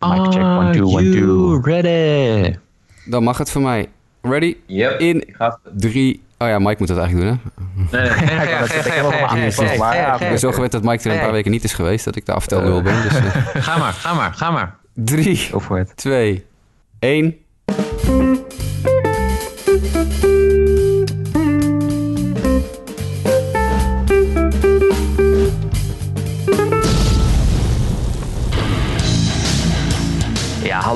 Mic check, one, two, one, two. ready? Dan mag het voor mij. Ready? Yep. In Ik ga drie... Oh ja, Mike moet dat eigenlijk doen, hè? Nee, nee, ik heb maar ben zo gewend dat Mike er een paar weken niet is geweest, dat ik de aftelnul ben. Dus eh, Ga maar, ga maar, ga maar. drie, twee, één.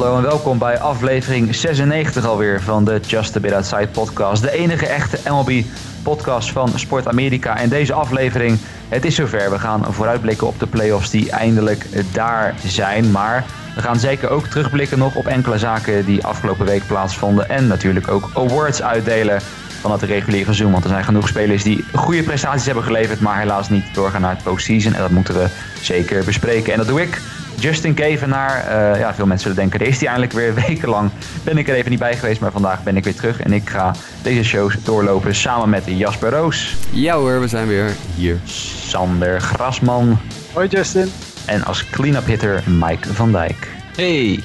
Hallo en welkom bij aflevering 96 alweer van de Just a Bit Outside podcast. De enige echte MLB podcast van Sport Amerika. En deze aflevering, het is zover. We gaan vooruitblikken op de playoffs die eindelijk daar zijn. Maar we gaan zeker ook terugblikken nog op enkele zaken die afgelopen week plaatsvonden. En natuurlijk ook awards uitdelen van het reguliere seizoen. Want er zijn genoeg spelers die goede prestaties hebben geleverd, maar helaas niet doorgaan naar het postseason. En dat moeten we zeker bespreken. En dat doe ik. Justin Kevenaar, eh ja, veel mensen zullen denken, er is hij eindelijk weer wekenlang. Ben ik er even niet bij geweest, maar vandaag ben ik weer terug. En ik ga deze shows doorlopen samen met Jasper Roos, Ja hoor, we zijn weer hier. Sander Grasman Hoi Justin. en als clean-up hitter Mike van Dijk. Hey.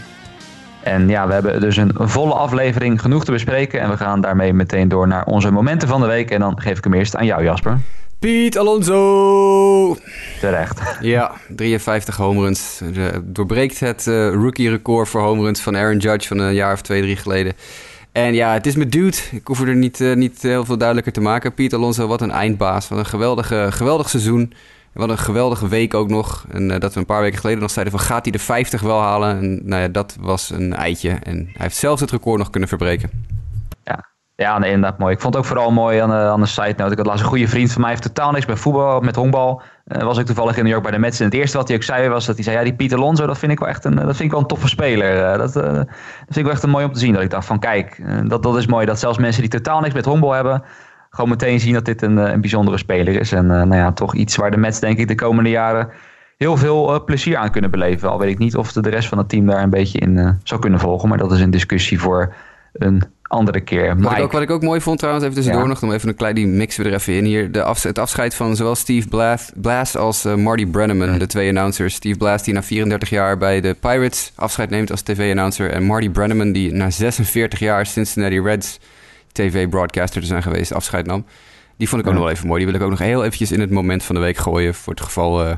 En ja, we hebben dus een volle aflevering genoeg te bespreken. En we gaan daarmee meteen door naar onze momenten van de week. En dan geef ik hem eerst aan jou, Jasper. Piet Alonso! Terecht. Ja, 53 home runs. De- doorbreekt het eh, rookie-record voor home runs van Aaron Judge van een jaar of twee, drie geleden. En ja, het is mijn dude. Ik hoef er niet, eh, niet heel veel duidelijker te maken. Piet Alonso, wat een eindbaas. Wat een geweldige, geweldig seizoen. Wat een geweldige week ook nog. En eh, dat we een paar weken geleden nog zeiden van gaat hij de 50 wel halen? En nou ja, dat was een eitje. En hij heeft zelfs het record nog kunnen verbreken. Ja, nee, inderdaad mooi. Ik vond het ook vooral mooi aan de, aan de side note. Ik had laatst een goede vriend van mij, heeft totaal niks met voetbal, met honkbal. Eh, was ik toevallig in New York bij de Mets. En het eerste wat hij ook zei was dat hij zei, ja, die Pieter Alonso, dat vind ik wel echt een, dat vind ik wel een toffe speler. Eh, dat, eh, dat vind ik wel echt een mooi om te zien. Dat ik dacht van, kijk, eh, dat, dat is mooi. Dat zelfs mensen die totaal niks met honkbal hebben, gewoon meteen zien dat dit een, eh, een bijzondere speler is. En eh, nou ja, toch iets waar de Mets denk ik de komende jaren heel veel eh, plezier aan kunnen beleven. Al weet ik niet of de, de rest van het team daar een beetje in eh, zou kunnen volgen. Maar dat is een discussie voor een andere keer. Wat ik, ook, wat ik ook mooi vond trouwens, even tussendoor Ja. nog, om even een klein, die mixen we er even in hier. De af, het afscheid van zowel Steve Blass, Blass als eh, Marty Brenneman, de twee announcers. Steve Blass die na 34 jaar bij de Pirates afscheid neemt als tv-announcer. En Marty Brenneman die na 46 jaar Cincinnati Reds tv-broadcaster te zijn geweest afscheid nam. Die vond ik ook Ja. nog wel even mooi. Die wil ik ook nog heel eventjes in het moment van de week gooien. Voor het geval eh,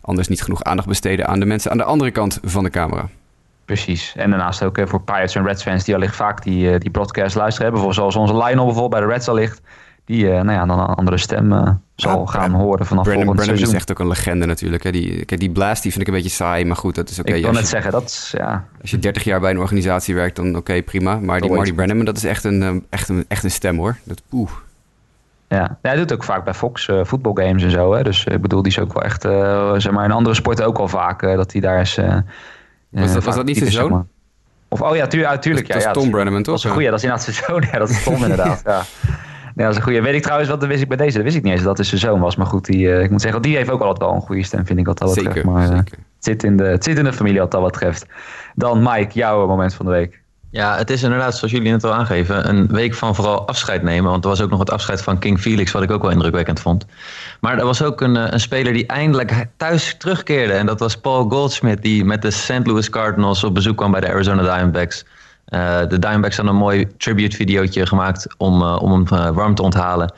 anders niet genoeg aandacht besteden aan de mensen aan de andere kant van de camera. Precies. En daarnaast ook eh, voor Pirates en Reds fans die allicht vaak die, eh, die broadcast luisteren. Hebben. Bijvoorbeeld zoals onze Lionel bijvoorbeeld bij de Reds allicht. Die eh, nou ja, dan een andere stem zal Ja, gaan horen vanaf Brennan, volgend Brennan is seizoen. echt ook een legende natuurlijk. Hè. Die, kijk, die Blast die vind ik een beetje saai, maar goed, dat is oké. ik net je- zeggen, dat is, ja, Als je 30 jaar bij een organisatie werkt, dan oké, prima. Maar die. Marty Brenneman, dat is echt een, echt een, echt een stem hoor. Dat, oeh. ja. Hij doet ook vaak bij Fox voetbalgames en zo. Hè. Dus ik bedoel, die is ook wel echt, zeg maar, in andere sporten ook al vaak dat hij daar is. Eh, Was dat- was dat niet zijn zeg zoon? maar. Of, oh ja, tuur, tuurlijk. Dat ja, is ja, Tom Brenneman, Dat is toch? een goeie, dat is inderdaad zijn zoon. Ja, dat is Tom inderdaad. Ja. Ja, dat is een goeie. Weet ik trouwens, wat dat wist ik bij deze, dat wist ik niet eens dat het zijn zoon was. Maar goed, die, eh, ik moet zeggen, die heeft ook altijd wel een goede stem, vind ik wat dat betreft. Zeker, Maar, eh, zeker. het, zit in de, het zit in de familie wat dat betreft. Dan Mike, jouw moment van de week. Ja, het is inderdaad, zoals jullie net al aangeven, een week van vooral afscheid nemen. Want er was ook nog het afscheid van King Felix, wat ik ook wel indrukwekkend vond. Maar er was ook een, eh, een speler die eindelijk thuis terugkeerde. En dat was Paul Goldschmidt, die met de St. Louis Cardinals op bezoek kwam bij de Arizona Diamondbacks. Eh, de Diamondbacks hadden een mooi tribute-videootje gemaakt om, eh, om hem warm te onthalen.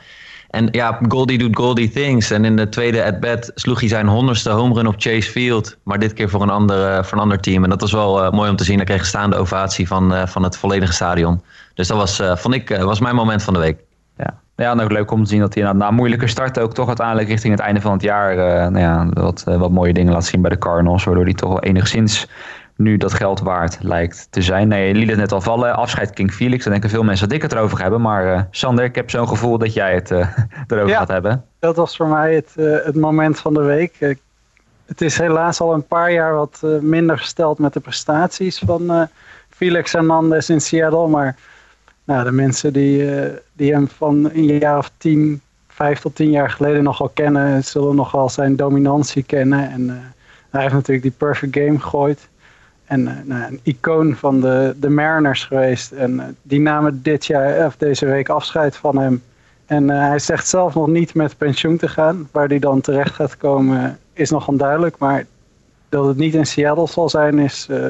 En ja, Goldie doet Goldie things. En in de tweede at-bat sloeg hij zijn honderdste home run op Chase Field. Maar dit keer voor een ander, eh, voor ander team. En dat was wel eh, mooi om te zien. Hij kreeg een staande ovatie van, eh, van het volledige stadion. Dus dat was, eh, vond ik, was mijn moment van de week. Ja. Ja, en ook leuk om te zien dat hij na, moeilijke start ook toch uiteindelijk richting het einde van het jaar nou ja, wat, wat mooie dingen laat zien bij de Cardinals. Waardoor hij toch wel enigszins nu dat geld waard lijkt te zijn. Nee, je liet het net al vallen. Afscheid King Felix. Daar denken veel mensen dat ik het erover ga hebben. Maar eh, Sander, ik heb zo'n gevoel dat jij het eh, erover Ja. gaat hebben. Dat was voor mij het, eh, het moment van de week. Het is helaas al een paar jaar wat minder gesteld met de prestaties van Felix Hernandez in Seattle. Maar nou, de mensen die, die hem van een jaar of tien, vijf tot tien jaar geleden nogal kennen, zullen nogal zijn dominantie kennen. En hij heeft natuurlijk die perfect game gegooid. En eh, nou, een icoon van de, de Mariners geweest. En eh, die namen dit jaar, of deze week afscheid van hem. En eh, hij zegt zelf nog niet met pensioen te gaan. Waar hij dan terecht gaat komen is nog onduidelijk. Maar dat het niet in Seattle zal zijn is, eh,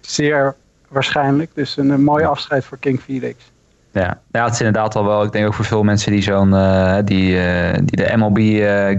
zeer waarschijnlijk. Dus een, mooi afscheid voor King Felix. Ja. ja, het is inderdaad al wel. Ik denk ook voor veel mensen die zo'n die, die de MLB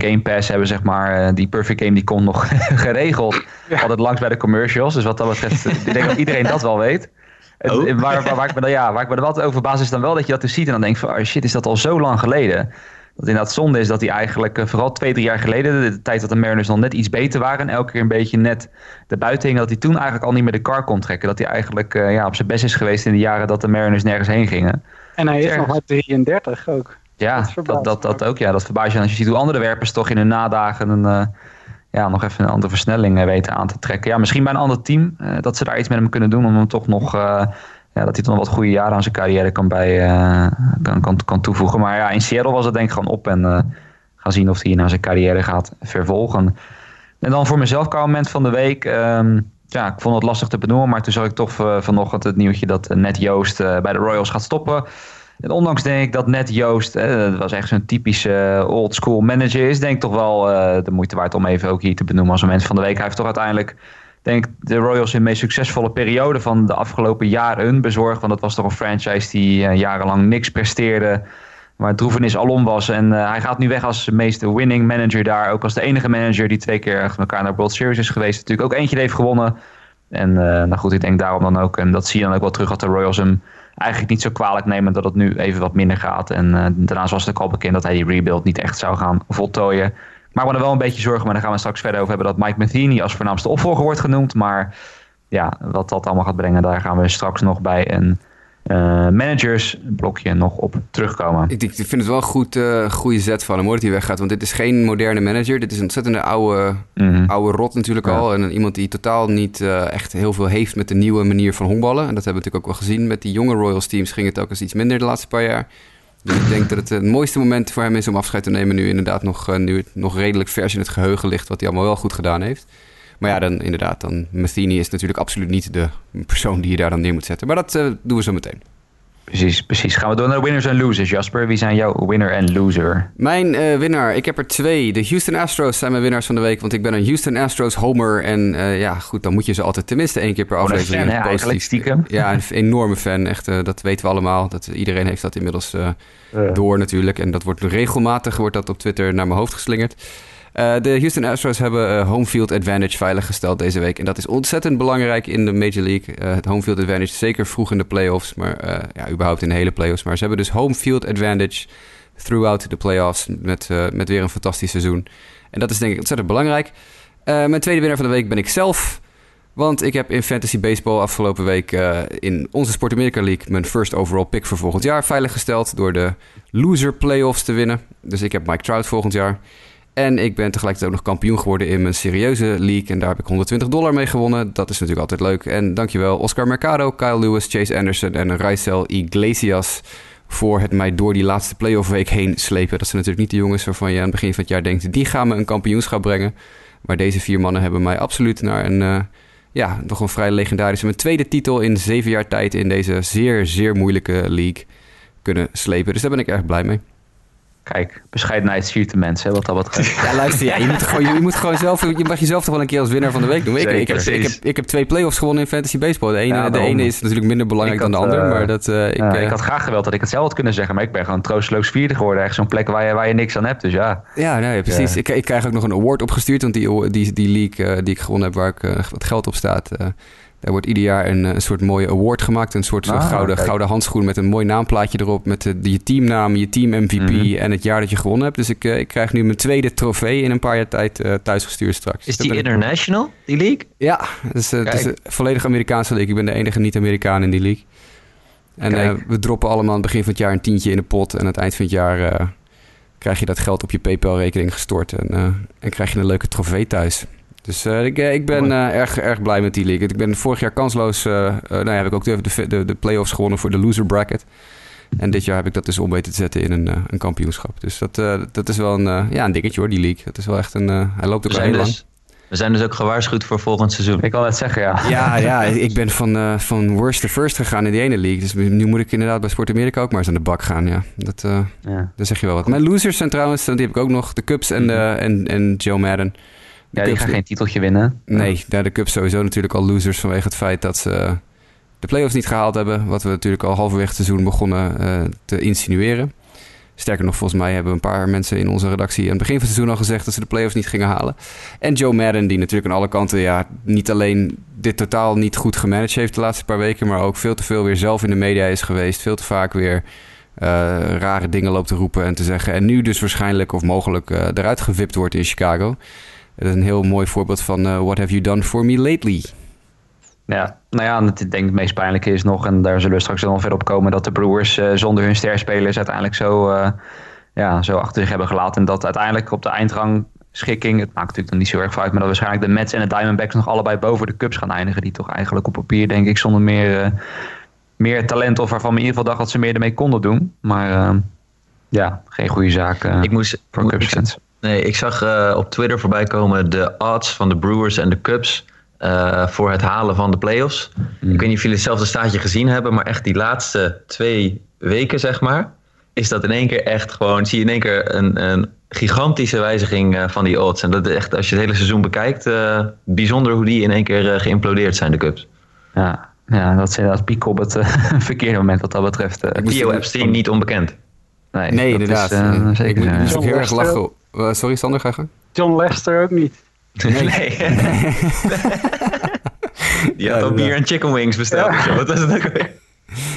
Game Pass hebben, zeg maar. die Perfect Game die komt nog geregeld. Altijd langs bij de commercials. Dus wat dat betreft, ik denk dat iedereen dat wel weet. Oh. Waar, waar, waar, ik me dan, ja, waar ik me er wel over verbaas is dan wel dat je dat dus ziet en dan denk van, oh shit, is dat al zo lang geleden? Dat inderdaad zonde is dat hij eigenlijk, eh, vooral twee, drie jaar geleden, de, tijd dat de Mariners nog net iets beter waren en elke keer een beetje net de buiten hing, dat hij toen eigenlijk al niet meer de car kon trekken. Dat hij eigenlijk uh, ja, op zijn best is geweest in de jaren dat de Mariners nergens heen gingen. En hij is nog maar 33 ook. Ja, dat, dat, dat, ook. Ja, dat verbaast je. als je ziet hoe andere werpers toch in hun nadagen een, uh, ja, nog even een andere versnelling weten aan te trekken. Ja, misschien bij een ander team dat ze daar iets met hem kunnen doen om hem toch nog ja, dat hij dan wat goede jaren aan zijn carrière kan, bij, uh, kan, kan, kan toevoegen. Maar ja, in Seattle was het denk ik gewoon op en uh, gaan zien of hij naar zijn carrière gaat vervolgen. En dan voor mezelf kwam moment van de week. Um, ja, ik vond het lastig te benoemen, maar toen zag ik toch uh, vanochtend het nieuwtje dat Net Joost bij de Royals gaat stoppen. En ondanks denk ik dat Net Joost, dat was echt zo'n typische old school manager is, denk ik toch wel de moeite waard om even ook hier te benoemen als moment van de week. Hij heeft toch uiteindelijk denk de Royals in de meest succesvolle periode van de afgelopen jaren bezorgd. Want dat was toch een franchise die uh, jarenlang niks presteerde. Waar droevenis alom was. En uh, hij gaat nu weg als de meeste winning manager daar. Ook als de enige manager die twee keer achter elkaar naar World Series is geweest. Natuurlijk ook eentje heeft gewonnen. En uh, nou goed, ik denk daarom dan ook. En dat zie je dan ook wel terug dat de Royals hem eigenlijk niet zo kwalijk nemen dat het nu even wat minder gaat. En daarnaast was het ook al bekend dat hij die rebuild niet echt zou gaan voltooien maak me er wel een beetje zorgen, maar daar gaan we straks verder over hebben, dat Mike Matheny als voornaamste opvolger wordt genoemd. Maar ja, wat dat allemaal gaat brengen, daar gaan we straks nog bij een uh, managersblokje nog op terugkomen. Ik, ik vind het wel een goed, uh, goede zet van hem hoor, dat hij weggaat. Want dit is geen moderne manager. Dit is een ontzettende oude, mm oude rot natuurlijk al. En iemand die totaal niet uh, echt heel veel heeft met de nieuwe manier van honkballen. En dat hebben we natuurlijk ook wel gezien. Met die jonge Royals teams ging het ook eens iets minder de laatste paar jaar. Dus ik denk dat het het mooiste moment voor hem is om afscheid te nemen. Nu inderdaad nog, eh, nu het nog redelijk vers in het geheugen ligt. Wat hij allemaal wel goed gedaan heeft. Maar ja, dan inderdaad, dan Matheny is natuurlijk absoluut niet de persoon die je daar dan neer moet zetten. Maar dat uh, doen we zo meteen. Precies, precies. Gaan we door naar de winners en losers, Jasper. Wie zijn jouw winner en loser? Mijn uh, winnaar, ik heb er twee. De Houston Astros zijn mijn winnaars van de week, want ik ben een Houston Astros homer. En uh, ja, goed, dan moet je ze altijd tenminste één keer per aflevering fan, positief. stiekem. Ja, een enorme fan. Echt, uh, dat weten we allemaal. Dat, iedereen heeft dat inmiddels door natuurlijk. En dat wordt regelmatig wordt dat op Twitter naar mijn hoofd geslingerd. Uh, de Houston Astros hebben uh, home field advantage veiliggesteld deze week. En dat is ontzettend belangrijk in de Major League. Uh, het home field advantage, zeker vroeg in de playoffs. Maar ja, überhaupt in de hele playoffs. Maar ze hebben dus home field advantage throughout de playoffs. Met, met weer een fantastisch seizoen. En dat is denk ik ontzettend belangrijk. mijn tweede winnaar van de week ben ik zelf. Want ik heb in Fantasy Baseball afgelopen week in onze Sport America League mijn first overall pick voor volgend jaar veiliggesteld. Door de loser playoffs te winnen. Dus ik heb Mike Trout volgend jaar. En ik ben tegelijkertijd ook nog kampioen geworden in mijn serieuze league. En daar heb ik 120 dollar mee gewonnen. Dat is natuurlijk altijd leuk. En dankjewel Oscar Mercado, Kyle Lewis, Chase Anderson en Raisel Iglesias... voor het mij door die laatste playoff week heen slepen. Dat zijn natuurlijk niet de jongens waarvan je aan het begin van het jaar denkt... die gaan me een kampioenschap brengen. Maar deze vier mannen hebben mij absoluut naar een... Uh, ja, nog een vrij legendarische... mijn tweede titel in zeven jaar tijd in deze zeer, zeer moeilijke league kunnen slepen. Dus daar ben ik erg blij mee. Kijk, bescheidenheid siert de mensen, wat dat wat. Ja, luister, ja, je, moet gewoon, je, moet gewoon zelf, je mag jezelf toch wel een keer als winnaar van de week doen. Ik, ik, heb, ik, heb, ik heb twee playoffs gewonnen in fantasy baseball. De ene, de ene is natuurlijk minder belangrijk dan de andere, uh, maar dat... Uh, ik, ja, uh, ik had graag gewild dat ik het zelf had kunnen zeggen, maar ik ben gewoon troosteloos vierde geworden. Echt zo'n plek waar je, waar je niks aan hebt, dus ja. Ja, nee, precies. Ik, ik krijg ook nog een award opgestuurd, want die, die, die league die ik gewonnen heb, waar ik wat geld op staat... Er wordt ieder jaar een, een soort mooie award gemaakt. Een soort, ah, gouden, gouden handschoen met een mooi naamplaatje erop. Met de, je teamnaam, je team MVP mhm. en het jaar dat je gewonnen hebt. Dus ik, uh, ik krijg nu mijn tweede trofee in een paar jaar tijd uh, thuisgestuurd straks. Is die international, die league? Ja, dus, uh, het is een volledig Amerikaanse league. Ik ben de enige niet-Amerikaan in die league. En we droppen allemaal aan het begin van het jaar een tientje in de pot. En aan het eind van het jaar krijg je dat geld op je PayPal-rekening gestort. En, en krijg je een leuke trofee thuis. Dus uh, ik, eh, ik ben uh, erg, erg blij met die league. Ik ben vorig jaar kansloos. Uh, nou ja, heb ik ook de, de, de playoffs gewonnen voor de loser bracket. En dit jaar heb ik dat dus om weten te zetten in een, een kampioenschap. Dus dat, dat is wel een, ja, een dingetje hoor, die league. Dat is wel echt een. hij loopt ook heel dus, lang. We zijn dus ook gewaarschuwd voor volgend seizoen. Ik wil net zeggen, ja. Ja, ja ik ben van, van worst to first gegaan in die ene league. Dus nu moet ik inderdaad bij Sport Amerika ook maar eens aan de bak gaan. Ja, dat, ja. dat zeg je wel wat. Mijn losers zijn trouwens, die heb ik ook nog, de Cubs en, mhm. en, en Joe Madden. Ja, die gaan geen titeltje winnen. Nee, daar de Cubs sowieso natuurlijk al losers vanwege het feit dat ze de playoffs niet gehaald hebben. Wat we natuurlijk al halverwege het seizoen begonnen uh, te insinueren. Sterker nog, volgens mij hebben een paar mensen in onze redactie aan het begin van het seizoen al gezegd dat ze de playoffs niet gingen halen. En Joe Madden, die natuurlijk aan alle kanten ja, niet alleen dit totaal niet goed gemanaged heeft de laatste paar weken, maar ook veel te veel weer zelf in de media is geweest. Veel te vaak weer uh, rare dingen loopt te roepen en te zeggen. En nu dus waarschijnlijk of mogelijk uh, eruit gewipt wordt in Chicago. Dat is een heel mooi voorbeeld van uh, What have you done for me lately? Ja, nou ja, ik denk het meest pijnlijke is nog, en daar zullen we straks nog verder op komen, dat de Brewers uh, zonder hun sterspelers uiteindelijk zo, uh, ja, zo achter zich hebben gelaten. En dat uiteindelijk op de eindrangschikking, het maakt natuurlijk nog niet zo erg uit, maar dat waarschijnlijk de Mets en de Diamondbacks nog allebei boven de Cubs gaan eindigen. Die toch eigenlijk op papier, denk ik, zonder meer, uh, meer talent of waarvan we in ieder geval dachten dat ze meer ermee konden doen. Maar ja, geen goede zaak ik moest, voor Cubs fans. Nee, ik zag op Twitter voorbij komen de odds van de Brewers en de Cubs uh, voor het halen van de playoffs. Mm. Ik weet niet of jullie hetzelfde staatje gezien hebben, maar echt die laatste twee weken, zeg maar, is dat in één keer echt gewoon, zie je in één keer een, een gigantische wijziging uh, van die odds. En dat is echt, als je het hele seizoen bekijkt, uh, bijzonder hoe die in één keer geïmplodeerd zijn, de Cubs. Ja, ja dat is inderdaad piek op het verkeerde moment wat dat betreft. Uh, Theo Epstein niet onbekend. Nee, nee inderdaad. Is, zeker, ik moet ook heel erg lachen. Sorry, Sander, ga je gaan? John Lester ook niet. Nee. nee. Die had ja, ook bier en chicken wings besteld. Ja. Wat was het ook weer?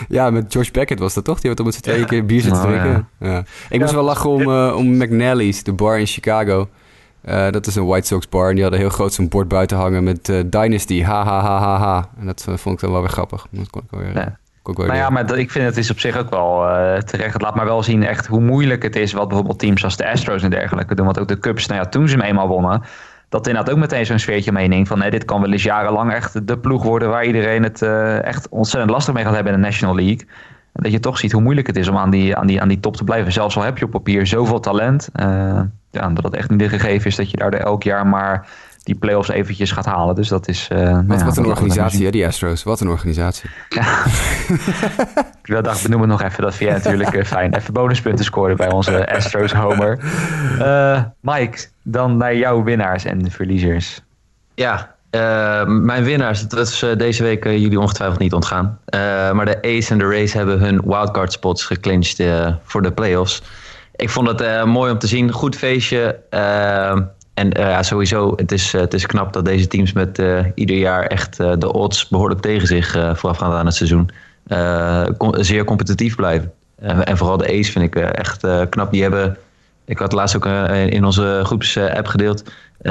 Ja, met George Beckett was dat toch? Die had om met z'n tweeën keer bier zitten oh, drinken. Ja. Ik moest wel lachen om, uh, om McNally's, de bar in Chicago. Uh, dat is een White Sox bar en die hadden heel groot zo'n bord buiten hangen met uh, Dynasty, ha ha ha ha ha. En dat vond ik dan wel weer grappig. Dat kon ik wel weer, ja. Nou ja, maar ik vind het is op zich ook wel terecht. Het laat maar wel zien echt hoe moeilijk het is wat bijvoorbeeld teams als de Astros en dergelijke doen. Want ook de Cubs, nou ja, toen ze hem eenmaal wonnen dat inderdaad ook meteen zo'n sfeertje meeneemt van dit kan wel eens jarenlang echt de ploeg worden waar iedereen het uh, echt ontzettend lastig mee gaat hebben in de National League. En dat je toch ziet hoe moeilijk het is om aan die, aan die, aan die top te blijven. Zelfs al heb je op papier zoveel talent. Uh, ja, dat het echt niet de gegeven is dat je daar elk jaar maar die playoffs eventjes gaat halen. Dus dat is... Uh, wat, ja, wat een organisatie, hè, die Astros. Wat een organisatie. Ja. ik dacht, benoem het nog even. Dat vind jij natuurlijk uh, fijn. Even bonuspunten scoren bij onze Astros homer. Uh, Mike, dan naar jouw winnaars en verliezers. Ja, mijn winnaars, dat is deze week jullie ongetwijfeld niet ontgaan. maar de A's en de Rays hebben hun wildcard spots geclinched voor de playoffs. Ik vond het mooi om te zien. Goed feestje. En uh, ja, sowieso, het is, uh, het is knap dat deze teams met uh, ieder jaar echt de odds behoorlijk tegen zich voorafgaand aan het seizoen zeer competitief blijven. en vooral de A's vind ik echt knap. Die hebben, ik had laatst ook in onze groepsapp gedeeld,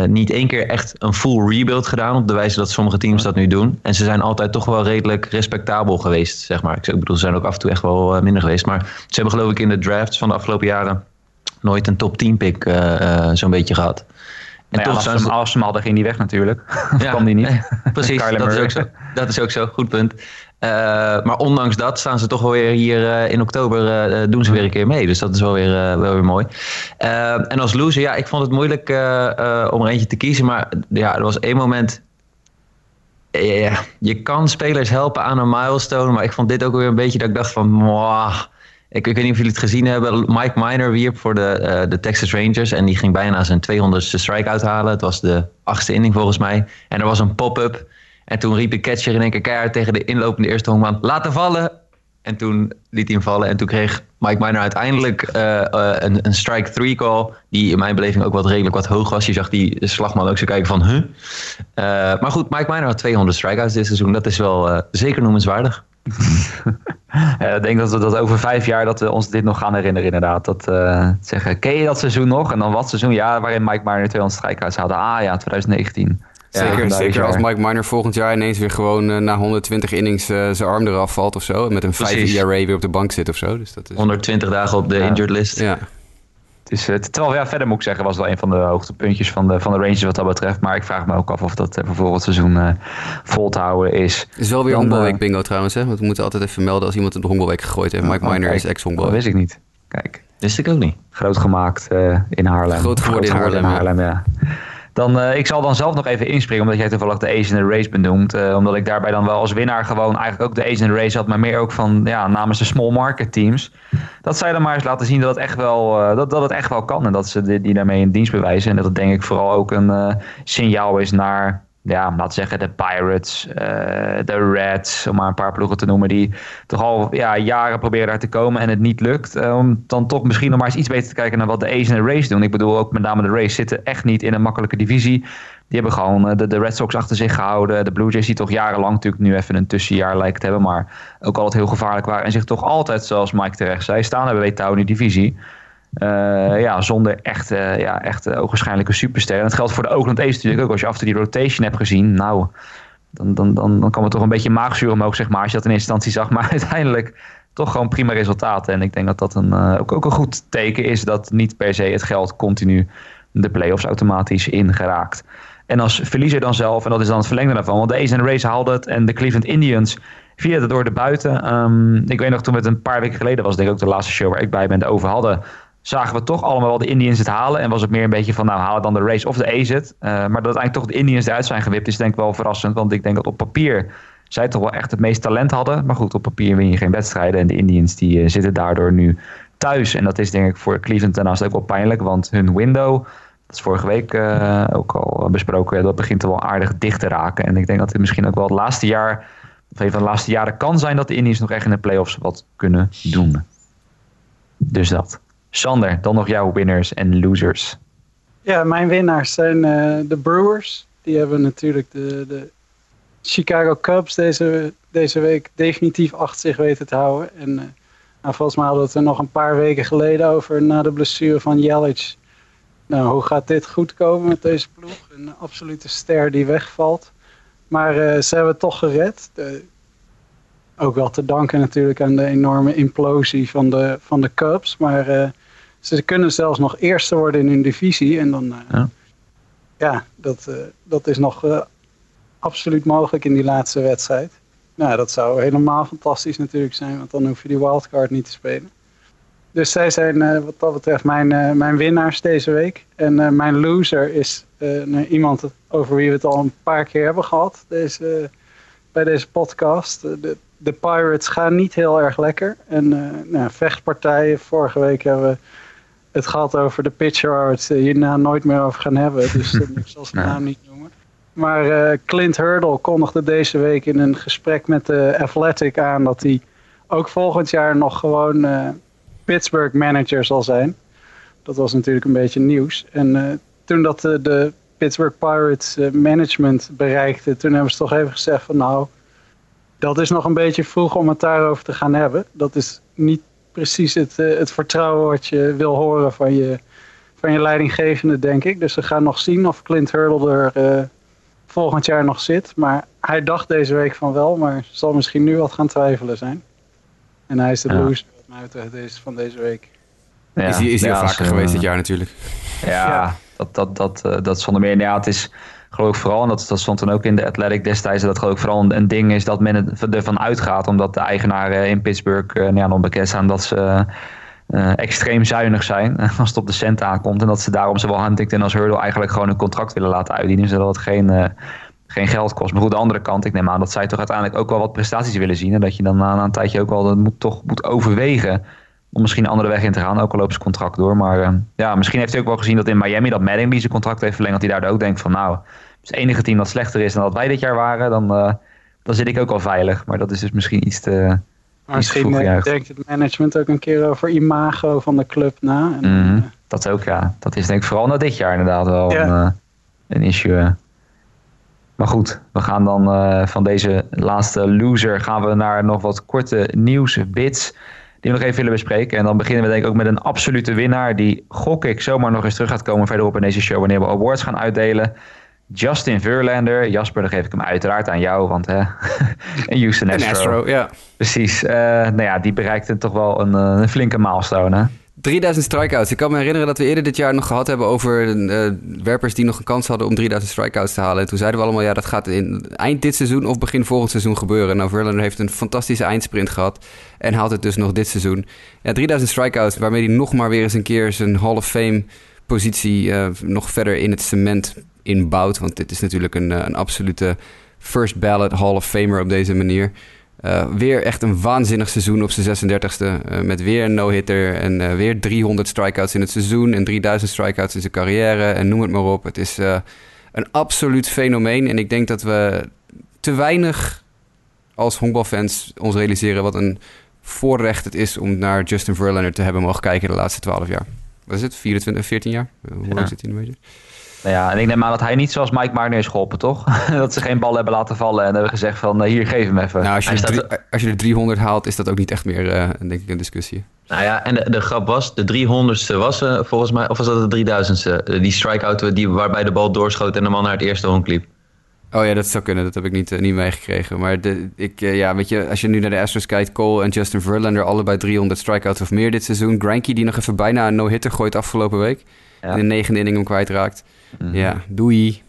niet één keer echt een full rebuild gedaan op de wijze dat sommige teams dat nu doen. En ze zijn altijd toch wel redelijk respectabel geweest, zeg maar. Ik bedoel, ze zijn ook af en toe echt wel minder geweest. Maar ze hebben geloof ik in de drafts van de afgelopen jaren nooit een top 10 pick zo'n beetje gehad. En nou ja, toch als, ze hem hadden, ging die weg natuurlijk. Ja, kwam die niet. precies, dat is, ook zo. dat is ook zo. Goed punt. Uh, maar ondanks dat staan ze toch wel weer hier uh, in oktober, uh, doen ze weer een keer mee. Dus dat is wel weer, wel weer mooi. en als loser, ja, ik vond het moeilijk om er eentje te kiezen. Maar ja, er was één moment... Je kan spelers helpen aan een milestone. Maar ik vond dit ook weer een beetje dat ik dacht van... Mwah, ik, ik, weet niet of jullie het gezien hebben. Mike Miner wierp voor de, uh, de Texas Rangers. En die ging bijna zijn 200ste strike uithalen. Het was de achtste inning volgens mij. En er was een pop-up. En toen riep de catcher in één keer keihard tegen de inlopende eerste honkman... Laten vallen! En toen liet hij hem vallen. En toen kreeg Mike Miner uiteindelijk uh, uh, een, een strike three call. Die in mijn beleving ook wat redelijk wat hoog was. Je zag die slagman ook zo kijken van... Huh? maar goed, Mike Miner had 200 strikeouts dit seizoen. Dat is wel zeker noemenswaardig. Ik denk dat we dat over vijf jaar dat we ons dit nog gaan herinneren inderdaad. Dat uh, zeggen, ken je dat seizoen nog? En dan wat seizoen? Ja, waarin Mike Miner 200 strijkhuis hadden. Ah ja, 2019. Zeker, zeker als Mike Miner volgend jaar ineens weer gewoon uh, na 120 innings uh, zijn arm eraf valt of zo. En met een 5 ERA weer op de bank zit of zo. Dus dat is... 120 dagen op de ja. injured list. Ja. Het, terwijl ja, verder moet ik zeggen, was wel een van de hoogtepuntjes van de, van de Rangers wat dat betreft. Maar ik vraag me ook af of dat voor volgend seizoen uh, vol te houden is. Het is wel weer honkbalweek uh, bingo trouwens. Hè? Want we moeten altijd even melden als iemand een honkbalweek gegooid heeft. Mike oh, Miner is ex-honkbal. Dat wist ik niet. Kijk. Wist ik ook niet. Groot gemaakt uh, in Haarlem. Groot geworden in Haarlem, in Haarlem ja. Dan, uh, ik zal dan zelf nog even inspringen, omdat jij toevallig de Ace in the Race benoemt. Uh, omdat ik daarbij dan wel als winnaar gewoon eigenlijk ook de Ace in the Race had, maar meer ook van ja, namens de small market teams. Dat zij dan maar eens laten zien dat het echt wel, uh, dat, dat het echt wel kan. En dat ze die, die daarmee in dienst bewijzen. En dat het denk ik vooral ook een signaal is naar ja, laten zeggen de Pirates, uh, de Reds, om maar een paar ploegen te noemen, die toch al ja, jaren proberen daar te komen en het niet lukt. Uh, om dan toch misschien nog maar eens iets beter te kijken naar wat de A's en de Race doen. Ik bedoel ook met name de Race zitten echt niet in een makkelijke divisie. Die hebben gewoon uh, de, de Red Sox achter zich gehouden. De Blue Jays die toch jarenlang natuurlijk nu even een tussenjaar lijkt te hebben, maar ook altijd heel gevaarlijk waren. En zich toch altijd, zoals Mike terecht zei, staan hebben weten houden in die divisie. Uh, ja, zonder echte, ja, echte ogenschijnlijke superster. En dat geldt voor de Oakland A's natuurlijk ook. Als je af en toe die rotation hebt gezien, nou, dan, dan, dan, dan kan het toch een beetje maagzuur omhoog, zeg maar, als je dat in eerste instantie zag. Maar uiteindelijk toch gewoon prima resultaten. En ik denk dat dat een, uh, ook, ook een goed teken is dat niet per se het geld continu de playoffs automatisch ingeraakt. En als verliezer dan zelf, en dat is dan het verlengde daarvan, want de A's en de Rays het en de Cleveland Indians via het door de buiten. Um, ik weet nog toen we het een paar weken geleden was, denk ik ook de laatste show waar ik bij ben, over hadden zagen we toch allemaal wel de Indians het halen. En was het meer een beetje van, nou halen dan de race of de het. Uh, maar dat uiteindelijk toch de Indians eruit zijn gewipt is denk ik wel verrassend. Want ik denk dat op papier zij toch wel echt het meest talent hadden. Maar goed, op papier win je geen wedstrijden. En de Indians die uh, zitten daardoor nu thuis. En dat is denk ik voor Cleveland daarnaast ook wel pijnlijk. Want hun window, dat is vorige week uh, ook al besproken, dat begint er wel aardig dicht te raken. En ik denk dat het misschien ook wel het laatste jaar, of een van de laatste jaren kan zijn dat de Indians nog echt in de playoffs wat kunnen doen. Dus dat. Sander, dan nog jouw winners en losers. Ja, mijn winnaars zijn uh, de Brewers. Die hebben natuurlijk de, de Chicago Cubs deze, deze week definitief achter zich weten te houden. En uh, nou, volgens mij hadden we het er nog een paar weken geleden over na de blessure van Jelic. Nou, hoe gaat dit goed komen met deze ploeg? Een absolute ster die wegvalt. Maar uh, ze hebben het toch gered. De, ook wel te danken natuurlijk aan de enorme implosie van de, van de Cubs. Maar uh, ze kunnen zelfs nog eerste worden in hun divisie. En dan, uh, ja. ja, dat, uh, dat is nog absoluut mogelijk in die laatste wedstrijd. Nou, dat zou helemaal fantastisch natuurlijk zijn. Want dan hoef je die wildcard niet te spelen. Dus zij zijn wat dat betreft mijn, mijn winnaars deze week. En mijn loser is nou, iemand over wie we het al een paar keer hebben gehad. Deze, bij deze podcast. De, de Pirates gaan niet heel erg lekker. En uh, nou, vechtpartijen. Vorige week hebben we het gehad over de pitcher waar we het hierna nooit meer over gaan hebben. Dus uh, ik zal zijn naam niet noemen. Maar uh, Clint Hurdle kondigde deze week in een gesprek met de Athletic aan dat hij ook volgend jaar nog gewoon Pittsburgh manager zal zijn. Dat was natuurlijk een beetje nieuws. En toen dat de Pittsburgh Pirates management bereikte, toen hebben ze toch even gezegd van nou dat is nog een beetje vroeg om het daarover te gaan hebben. Dat is niet precies het, uh, het vertrouwen wat je wil horen van je, van je leidinggevende, denk ik. Dus we gaan nog zien of Clint Hurdle er uh, volgend jaar nog zit. Maar hij dacht deze week van wel, maar zal misschien nu wat gaan twijfelen zijn. En hij is de ja. van deze week. Ja, is hij, is hij ja, al vaker geweest dit jaar natuurlijk. Ja, ja. dat, dat, dat, uh, dat zonder meer. Ja, het is geloof ik vooral, en dat, dat stond dan ook in de Athletic destijds, dat geloof ik vooral een, ding is dat men ervan uitgaat, omdat de eigenaren in Pittsburgh uh, ja, nog bekend staan dat ze uh, extreem zuinig zijn als het op de cent aankomt. En dat ze daarom zowel Huntington als Hurdle eigenlijk gewoon een contract willen laten uitdienen, zodat het geen, uh, geen geld kost. Maar goed, de andere kant, ik neem aan dat zij toch uiteindelijk ook wel wat prestaties willen zien. En dat je dan na een tijdje ook wel dat moet, toch moet overwegen om misschien een andere weg in te gaan, ook al loopt zijn contract door. Maar uh, ja, misschien heeft hij ook wel gezien dat in Miami dat Mattingly zijn contract heeft verlengd. Dat hij daar ook denkt van nou, het enige team dat slechter is dan dat wij dit jaar waren, dan, uh, dan zit ik ook al veilig. Maar dat is dus misschien iets te. Maar misschien uh, denkt het management ook een keer over imago van de club na. En, mm -hmm. Dat ook, ja. Dat is denk ik vooral na dit jaar inderdaad wel een, een issue. Maar goed, we gaan dan van deze laatste loser gaan we naar nog wat korte nieuwsbits die we nog even willen bespreken. En dan beginnen we denk ik ook met een absolute winnaar. Die gok ik zomaar nog eens terug gaat komen verderop in deze show wanneer we awards gaan uitdelen. Justin Verlander. Jasper, dan geef ik hem uiteraard aan jou, want hè, en Houston Astro. Astro ja. Precies. Uh, nou ja, die bereikte toch wel een, een flinke milestone, hè? 3000 strikeouts. Ik kan me herinneren dat we eerder dit jaar nog gehad hebben over uh, werpers die nog een kans hadden om 3000 strikeouts te halen. En toen zeiden we allemaal, ja, dat gaat in eind dit seizoen of begin volgend seizoen gebeuren. Nou, Verlander heeft een fantastische eindsprint gehad en haalt het dus nog dit seizoen. Ja, 3000 strikeouts, waarmee hij nog maar weer eens een keer zijn Hall of Fame positie uh, nog verder in het cement inbouwt. Want dit is natuurlijk een, een absolute first ballot Hall of Famer op deze manier. Uh, weer echt een waanzinnig seizoen op zijn 36e. Uh, met weer een no-hitter en uh, weer 300 strikeouts in het seizoen en 3000 strikeouts in zijn carrière en noem het maar op. Het is een absoluut fenomeen en ik denk dat we te weinig als honkbalfans ons realiseren wat een voorrecht het is om naar Justin Verlander te hebben mogen kijken de laatste 12 jaar. Wat is het? 24, 14 jaar? Hoe lang zit hij in de major? Nou ja, en ik neem aan dat hij niet zoals Mike Marner is geholpen, toch? dat ze geen bal hebben laten vallen en hebben gezegd van hier, geef hem even. Nou, als je, drie, als je de 300 haalt, is dat ook niet echt meer, uh, denk ik, een discussie. Nou ja, en de, de grap was, de 300ste was uh, volgens mij, of was dat de 3000ste? Die strikeout die, waarbij de bal doorschoot en de man naar het eerste honk liep. Oh ja, dat zou kunnen. Dat heb ik niet, uh, niet meegekregen. Maar de, ik, uh, ja, weet je, als je nu naar de Astros kijkt... Cole en Justin Verlander, allebei 300 strikeouts of meer dit seizoen. Granky die nog even bijna een no-hitter gooit afgelopen week. Ja. In de negende inning hem kwijtraakt. Mm. Ja, doei.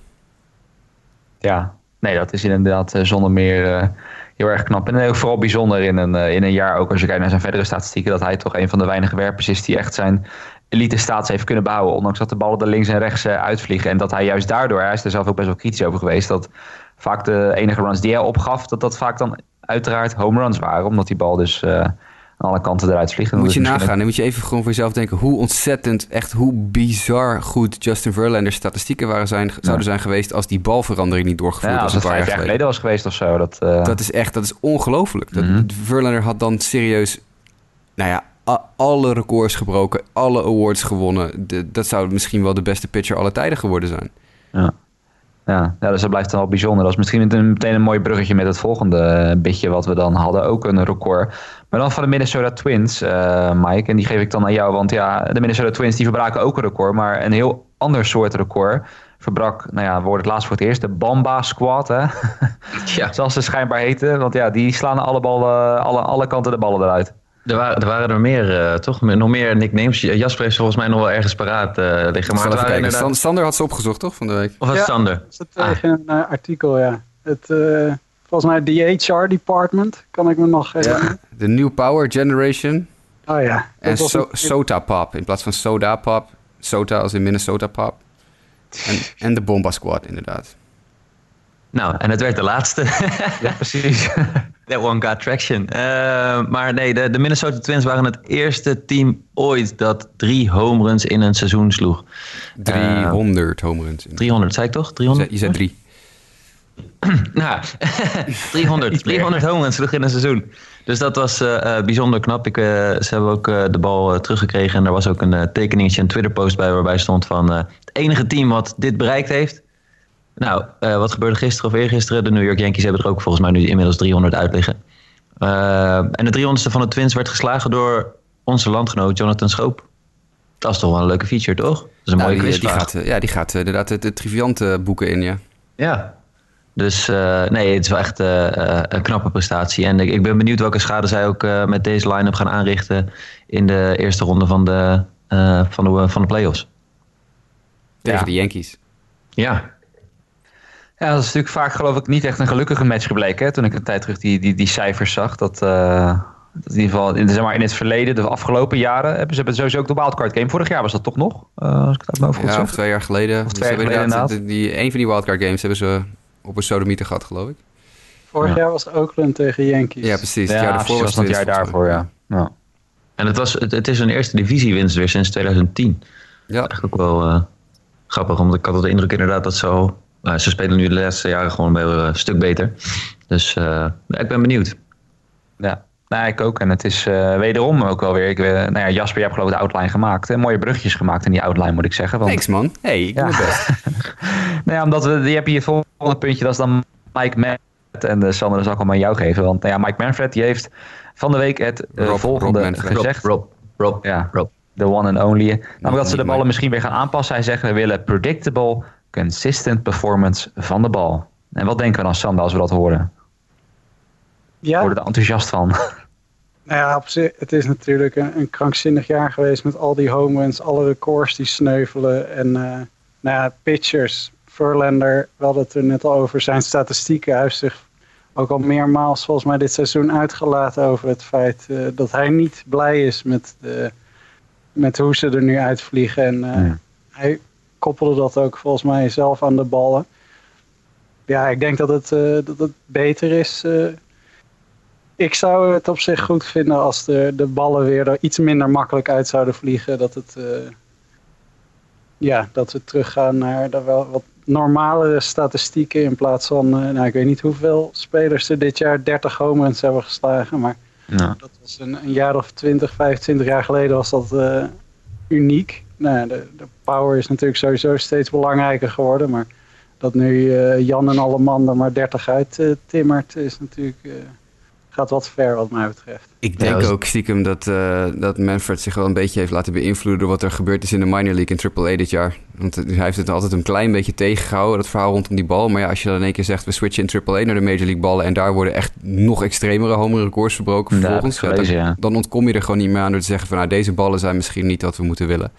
Ja, nee, dat is inderdaad uh, zonder meer heel erg knap. En ook vooral bijzonder in een, in een jaar, ook als je kijkt naar zijn verdere statistieken... dat hij toch een van de weinige werpers is die echt zijn elite staats heeft kunnen bouwen. Ondanks dat de ballen er links en rechts uh, uitvliegen. En dat hij juist daardoor, hij is er zelf ook best wel kritisch over geweest, dat vaak de enige runs die hij opgaf, dat dat vaak dan uiteraard home runs waren. Omdat die bal dus uh, alle kanten eruit vliegt. Moet je nagaan, dan moet je even gewoon voor jezelf denken hoe ontzettend, echt hoe bizar goed Justin Verlander's statistieken waren zijn, zouden zijn geweest als die balverandering niet doorgevoerd ja, was. Als het vijf jaar geleden was geweest of zo. Dat, uh... dat is echt, dat is ongelooflijk. Mm -hmm. Verlander had dan serieus, nou ja, alle records gebroken, alle awards gewonnen. De, dat zou misschien wel de beste pitcher aller tijden geworden zijn. Ja. Ja, ja, dus dat blijft dan wel bijzonder. Dat is misschien meteen een mooi bruggetje met het volgende eh, bitje wat we dan hadden. Ook een record. Maar dan van de Minnesota Twins, uh, Mike. En die geef ik dan aan jou. Want ja, de Minnesota Twins die verbraken ook een record. Maar een heel ander soort record. Verbrak, nou ja, we worden het laatst voor het eerst. De Bamba Squad, hè? Ja. Zoals ze schijnbaar heten. Want ja, die slaan alle, ballen, alle, alle kanten de ballen eruit. Er waren, er waren er meer, uh, toch? Nog meer nicknames. Jasper heeft volgens mij nog wel ergens paraat uh, liggen. Maar het inderdaad... Sander had ze opgezocht, toch, van de week? Of was ja, Sander? Dat tegen een uh, artikel, ja. Het, volgens mij de HR department, kan ik me nog herinneren. Ja. De New Power Generation. Oh ja. En so, een... Sota Pop, in plaats van Soda Pop. Sota als in Minnesota Pop. En, en de Bomba Squad, inderdaad. Nou, en het werd de laatste. ja, precies. That one got traction. Uh, maar nee, de, de, Minnesota Twins waren het eerste team ooit dat drie home runs in een seizoen sloeg. 300 uh, home runs. 300, zei ik toch? 300? Je zei drie. nou, 300, 300 home runs sloeg in een seizoen. Dus dat was uh, bijzonder knap. Ik, ze hebben ook de bal teruggekregen. En er was ook een tekeningetje, een Twitter-post bij waarbij stond van... het enige team wat dit bereikt heeft nou, wat gebeurde gisteren of eergisteren? De New York Yankees hebben er ook volgens mij nu inmiddels 300 uit liggen. En de 300ste van de Twins werd geslagen door onze landgenoot Jonathan Schoop. Dat is toch wel een leuke feature, toch? Dat is een nou, mooie die, die gaat, Ja, die gaat inderdaad de, triviante boeken in, ja. Ja. Dus uh, nee, het is wel echt een knappe prestatie. En ik, ik, ben benieuwd welke schade zij ook met deze line-up gaan aanrichten... in de eerste ronde van de, van de, van de playoffs. Tegen ja. de Yankees. Ja, ja, dat is natuurlijk vaak geloof ik niet echt een gelukkige match gebleken. Hè? Toen ik een tijd terug die, die, die cijfers zag. Dat, uh, dat in ieder geval in, zeg maar, in het verleden, de afgelopen jaren, hebben ze hebben sowieso ook de wildcard game. Vorig jaar was dat toch nog? Uh, als ik het uit ja, of twee jaar geleden. Of twee jaar geleden inderdaad. Die, een van die wildcard games hebben ze op een sodomieter gehad, geloof ik. Vorig ja. jaar was Oakland tegen Yankees. Ja, precies. Ja, het jaar daarvoor was het jaar daarvoor, ja. ja. En het, was, het, het is een eerste divisiewinst weer sinds 2010. Ja. Eigenlijk ook wel uh, grappig, omdat ik had de indruk inderdaad dat zo uh, ze spelen nu de laatste jaren gewoon weer een stuk beter. Dus uh, ik ben benieuwd. Ja, nou, ik ook. En het is uh, wederom ook wel weer. Ik, nou ja, Jasper, je hebt geloof ik de outline gemaakt. Hè? Mooie brugjes gemaakt in die outline, moet ik zeggen. Want... Thanks, man. Hey, ik ja. doe het best. nou ja, omdat we, je hebt hier het volgende puntje. Dat is dan Mike Manfred. En uh, Sander, dat zal ik allemaal aan jou geven. Want nou ja, Mike Manfred die heeft van de week het uh, volgende Rob gezegd. Rob, Rob, ja, Rob. The one and only. Namelijk dat ze de ballen misschien weer gaan aanpassen. Hij zegt, we willen predictable consistent performance van de bal. En wat denken we dan, Sander, als we dat horen? Ja. We worden er enthousiast van. Nou ja, op zich, het is natuurlijk een, een, krankzinnig jaar geweest met al die home runs, alle records die sneuvelen. En uh, nou ja, pitchers, Verlander, we hadden het er net al over zijn statistieken. Hij heeft zich ook al meermaals volgens mij dit seizoen uitgelaten over het feit uh, dat hij niet blij is met, de, met hoe ze er nu uitvliegen. En uh, ja. hij koppelde dat ook volgens mij zelf aan de ballen. Ja, ik denk dat het, dat het beter is. Ik zou het op zich goed vinden als de, de ballen weer er iets minder makkelijk uit zouden vliegen. Dat, het, uh, ja, dat we teruggaan naar de wel wat normale statistieken in plaats van, nou, ik weet niet hoeveel spelers er dit jaar 30 home runs hebben geslagen. Maar ja. dat was een, een, jaar of 20, 25 jaar geleden was dat uniek. Nou, de, de power is natuurlijk sowieso steeds belangrijker geworden. Maar dat nu Jan en alle man er maar 30 uit timmert, is natuurlijk, gaat wat ver wat mij betreft. Ik denk ja, ook stiekem dat, dat Manfred zich wel een beetje heeft laten beïnvloeden door wat er gebeurd is in de minor league in AAA dit jaar. Want hij heeft het altijd een klein beetje tegengehouden, dat verhaal rondom die bal. Maar ja, als je dan in één keer zegt, we switchen in AAA naar de Major League ballen en daar worden echt nog extremere home records verbroken vervolgens. Ja, dan, ja. dan ontkom je er gewoon niet meer aan door te zeggen van nou, deze ballen zijn misschien niet wat we moeten willen.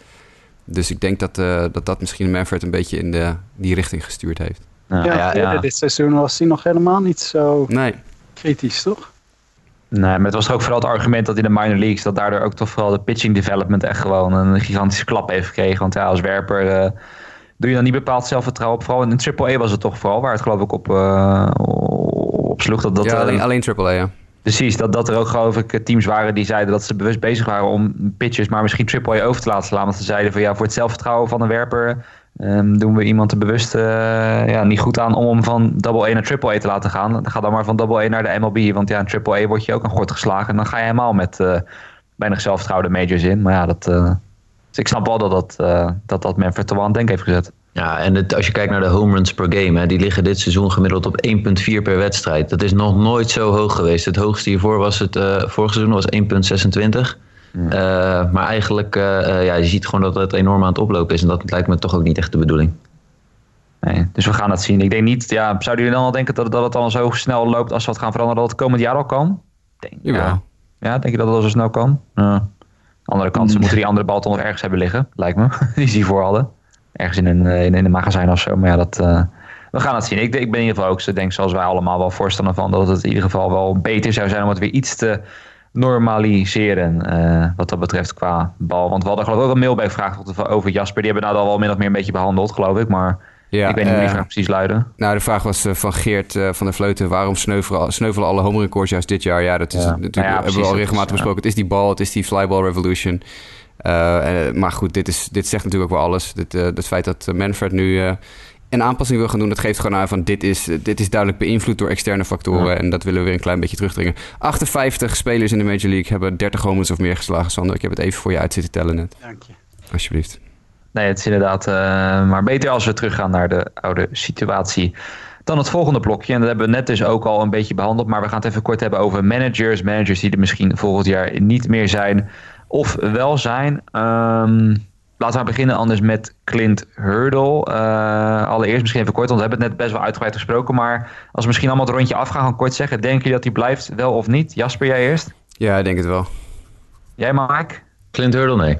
Dus ik denk dat uh, dat, dat misschien Manfred een beetje in de, die richting gestuurd heeft. Ja, ja, ja, dit seizoen was hij nog helemaal niet zo nee. kritisch, toch? Nee, maar het was ook vooral het argument dat in de minor leagues... dat daardoor ook toch vooral de pitching development echt gewoon een gigantische klap heeft gekregen. Want ja, als werper uh, doe je dan niet bepaald zelfvertrouwen op. Vooral in AAA was het toch vooral waar het geloof ik op, uh, op sloeg. Dat, dat, ja, alleen, alleen AAA, ja. Precies, dat, dat er ook geloof ik teams waren die zeiden dat ze bewust bezig waren om pitches maar misschien triple over te laten slaan. Want ze zeiden van ja, voor het zelfvertrouwen van een werper um, doen we iemand er bewust uh, ja, niet goed aan om hem van double A naar triple A te laten gaan. Dan ga dan maar van double A naar de MLB, want ja, in triple A word je ook een gort geslagen. En dan ga je helemaal met uh, weinig zelfvertrouwen de majors in. Maar ja, dat, uh, dus ik snap wel dat dat, dat, dat Manfred wel aan denken heeft gezet. Ja, en het, als je kijkt naar de home runs per game, hè, die liggen dit seizoen gemiddeld op 1,4 per wedstrijd. Dat is nog nooit zo hoog geweest. Het hoogste hiervoor was het vorig seizoen was 1,26. Uh, maar eigenlijk, uh, ja, je ziet gewoon dat het enorm aan het oplopen is. En dat lijkt me toch ook niet echt de bedoeling. Nee, dus we gaan dat zien. Ik denk niet, ja, zouden jullie dan al denken dat, dat het dan zo snel loopt als we het gaan veranderen, dat het komend jaar al kan? Denk, ja. ja, denk je dat het al zo snel kan? Andere kant, ze moeten die andere bal toch nog ergens hebben liggen, lijkt me. die ze hiervoor hadden ergens in een, in, in een magazijn of zo. Maar ja, dat, uh, we gaan het zien. Ik, ik ben in ieder geval ook, denk zoals wij allemaal wel voorstander van, dat het in ieder geval wel beter zou zijn om het weer iets te normaliseren uh, wat dat betreft qua bal. Want we hadden geloof ik ook een mailback vraag over Jasper. Die hebben nou al wel min of meer een beetje behandeld, geloof ik. Maar ja, ik weet niet hoe die vraag precies luidde. Nou, de vraag was van Geert van der Vleuten. Waarom sneuvelen, sneuvelen alle home records juist dit jaar? Ja, dat is natuurlijk, nou ja, hebben we al regelmatig besproken. Het is die bal, het is die flyball revolution. Uh, maar goed, dit, is, dit zegt natuurlijk ook wel alles. Dit, uh, het feit dat Manfred nu uh, een aanpassing wil gaan doen, dat geeft gewoon aan van dit is, dit is duidelijk beïnvloed door externe factoren. Ja. En dat willen we weer een klein beetje terugdringen. 58 spelers in de Major League hebben 30 homers of meer geslagen, Sander. Ik heb het even voor je uit zitten tellen net. Dank je. Alsjeblieft. Nee, het is inderdaad maar beter als we teruggaan naar de oude situatie. Dan het volgende blokje, en dat hebben we net dus ook al een beetje behandeld, maar we gaan het even kort hebben over managers. Managers die er misschien volgend jaar niet meer zijn of wel zijn. Um, laten we beginnen anders met Clint Hurdle. Uh, allereerst misschien even kort, want we hebben het net best wel uitgebreid gesproken. Maar als we misschien allemaal het rondje afgaan, gaan kort zeggen. Denk je dat hij blijft, wel of niet? Jasper, jij eerst? Ja, ik denk het wel. Jij, Mike? Clint Hurdle, nee.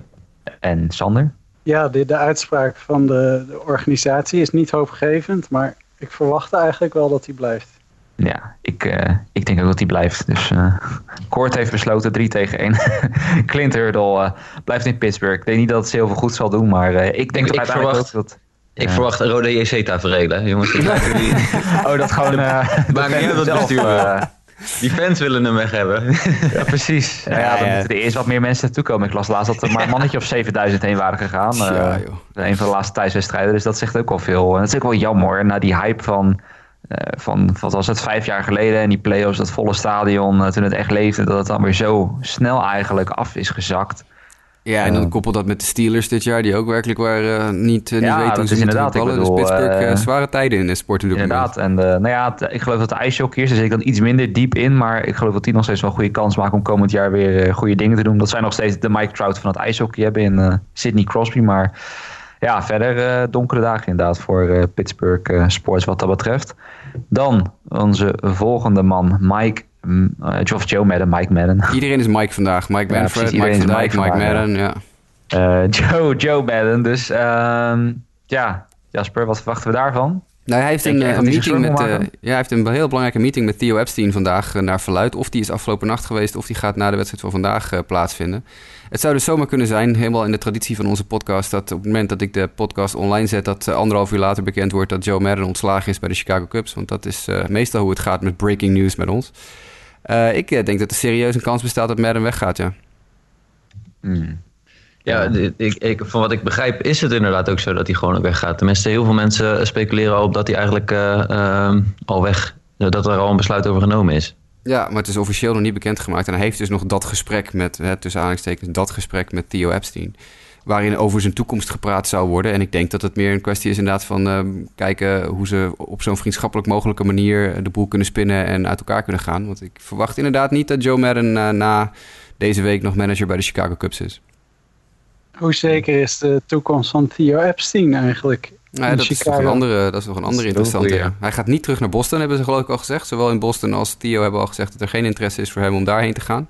En Sander? Ja, de, de uitspraak van de, de organisatie is niet hoopgevend. Maar ik verwacht eigenlijk wel dat hij blijft. Ja, ik, uh, ik denk ook dat hij blijft. Dus uh, Kort heeft besloten 3 tegen 1. Clint Hurdle uh, blijft in Pittsburgh. Ik denk niet dat het heel veel goed zal doen, maar ik denk ik, dat ik verwacht, dat... Ik ja. verwacht een rode JC-tafereel, jongens. oh, dat gewoon... Maakt niet uit wat bestuur. Die fans willen hem weg hebben. ja, precies. Ja, ja, dan moeten er eerst wat meer mensen naartoe komen. Ik las laatst dat er maar een mannetje of 7000 heen waren gegaan. Ja, uh, een van de laatste thuiswedstrijden. Dus dat zegt ook wel veel. En dat is ook wel jammer. Na die hype van van, wat was het, vijf jaar geleden en die play-offs, dat volle stadion, uh, toen het echt leefde, dat het dan weer zo snel eigenlijk af is gezakt. Ja, en dan koppel dat met de Steelers dit jaar, die ook werkelijk waren niet, uh, ja, niet weten hoe ze inderdaad, ballen. Dus Pittsburgh, zware tijden in de sport Inderdaad, en nou ja, ik geloof dat de ijshockeyers, daar zit ik dan iets minder diep in, maar ik geloof dat die nog steeds wel een goede kans maken om komend jaar weer goede dingen te doen. Dat zijn nog steeds de Mike Trout van het ijshockey hebben in Sidney Crosby, maar ja, verder donkere dagen inderdaad voor Pittsburgh Sports wat dat betreft. Dan onze volgende man, Mike. Of Joe Madden, Mike Madden. Iedereen is Mike vandaag. Mike Manfred, ja, Mike van Dijk, Mike, Mike Madden, ja. Joe, Joe Madden. Dus um, ja, Jasper, wat verwachten we daarvan? Nou, hij heeft een, een meeting met. Uh, ja, hij heeft een heel belangrijke meeting met Theo Epstein vandaag naar verluid. Of die is afgelopen nacht geweest, of die gaat na de wedstrijd van vandaag plaatsvinden. Het zou dus zomaar kunnen zijn, helemaal in de traditie van onze podcast, dat op het moment dat ik de podcast online zet, dat anderhalf uur later bekend wordt dat Joe Madden ontslagen is bij de Chicago Cubs. Want dat is meestal hoe het gaat met breaking news met ons. ik denk dat er serieus een kans bestaat dat Madden weggaat, ja. Hmm. Ja, ik, ik, van wat ik begrijp is het inderdaad ook zo dat hij gewoon weggaat. Tenminste, heel veel mensen speculeren al op dat hij eigenlijk uh, uh, al weg... dat er al een besluit over genomen is. Ja, maar het is officieel nog niet bekendgemaakt. En hij heeft dus nog dat gesprek met, hè, tussen aanhalingstekens, dat gesprek met Theo Epstein. Waarin over zijn toekomst gepraat zou worden. En ik denk dat het meer een kwestie is inderdaad van uh, kijken hoe ze op zo'n vriendschappelijk mogelijke manier de boel kunnen spinnen en uit elkaar kunnen gaan. Want ik verwacht inderdaad niet dat Joe Madden na deze week nog manager bij de Chicago Cubs is. Hoe zeker is de toekomst van Theo Epstein eigenlijk? Nou, dat, is nog een andere, dat is nog een andere interessante. Ja. Hij gaat niet terug naar Boston, hebben ze geloof ik al gezegd. Zowel in Boston als Theo hebben al gezegd dat er geen interesse is voor hem om daarheen te gaan.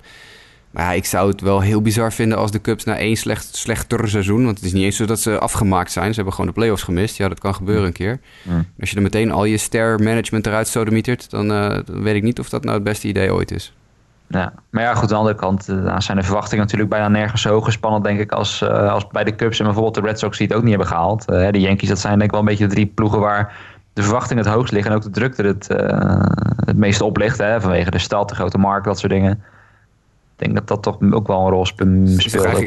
Maar ja, ik zou het wel heel bizar vinden als de Cubs na één slecht, slechter seizoen... want het is niet eens zo dat ze afgemaakt zijn. Ze hebben gewoon de playoffs gemist. Ja, dat kan gebeuren een keer. Als je er meteen al je ster management eruit sodemietert... Dan, uh, dan weet ik niet of dat nou het beste idee ooit is. Ja, maar ja, goed, aan de andere kant uh, zijn de verwachtingen natuurlijk bijna nergens zo gespannen, denk ik, als, uh, als bij de Cubs en bijvoorbeeld de Red Sox die het ook niet hebben gehaald. Uh, de Yankees, dat zijn denk ik wel een beetje de drie ploegen waar de verwachtingen het hoogst liggen en ook de drukte het, het meeste op ligt, hè, vanwege de stad, de grote markt, dat soort dingen denk dat dat toch ook wel een rol speelt.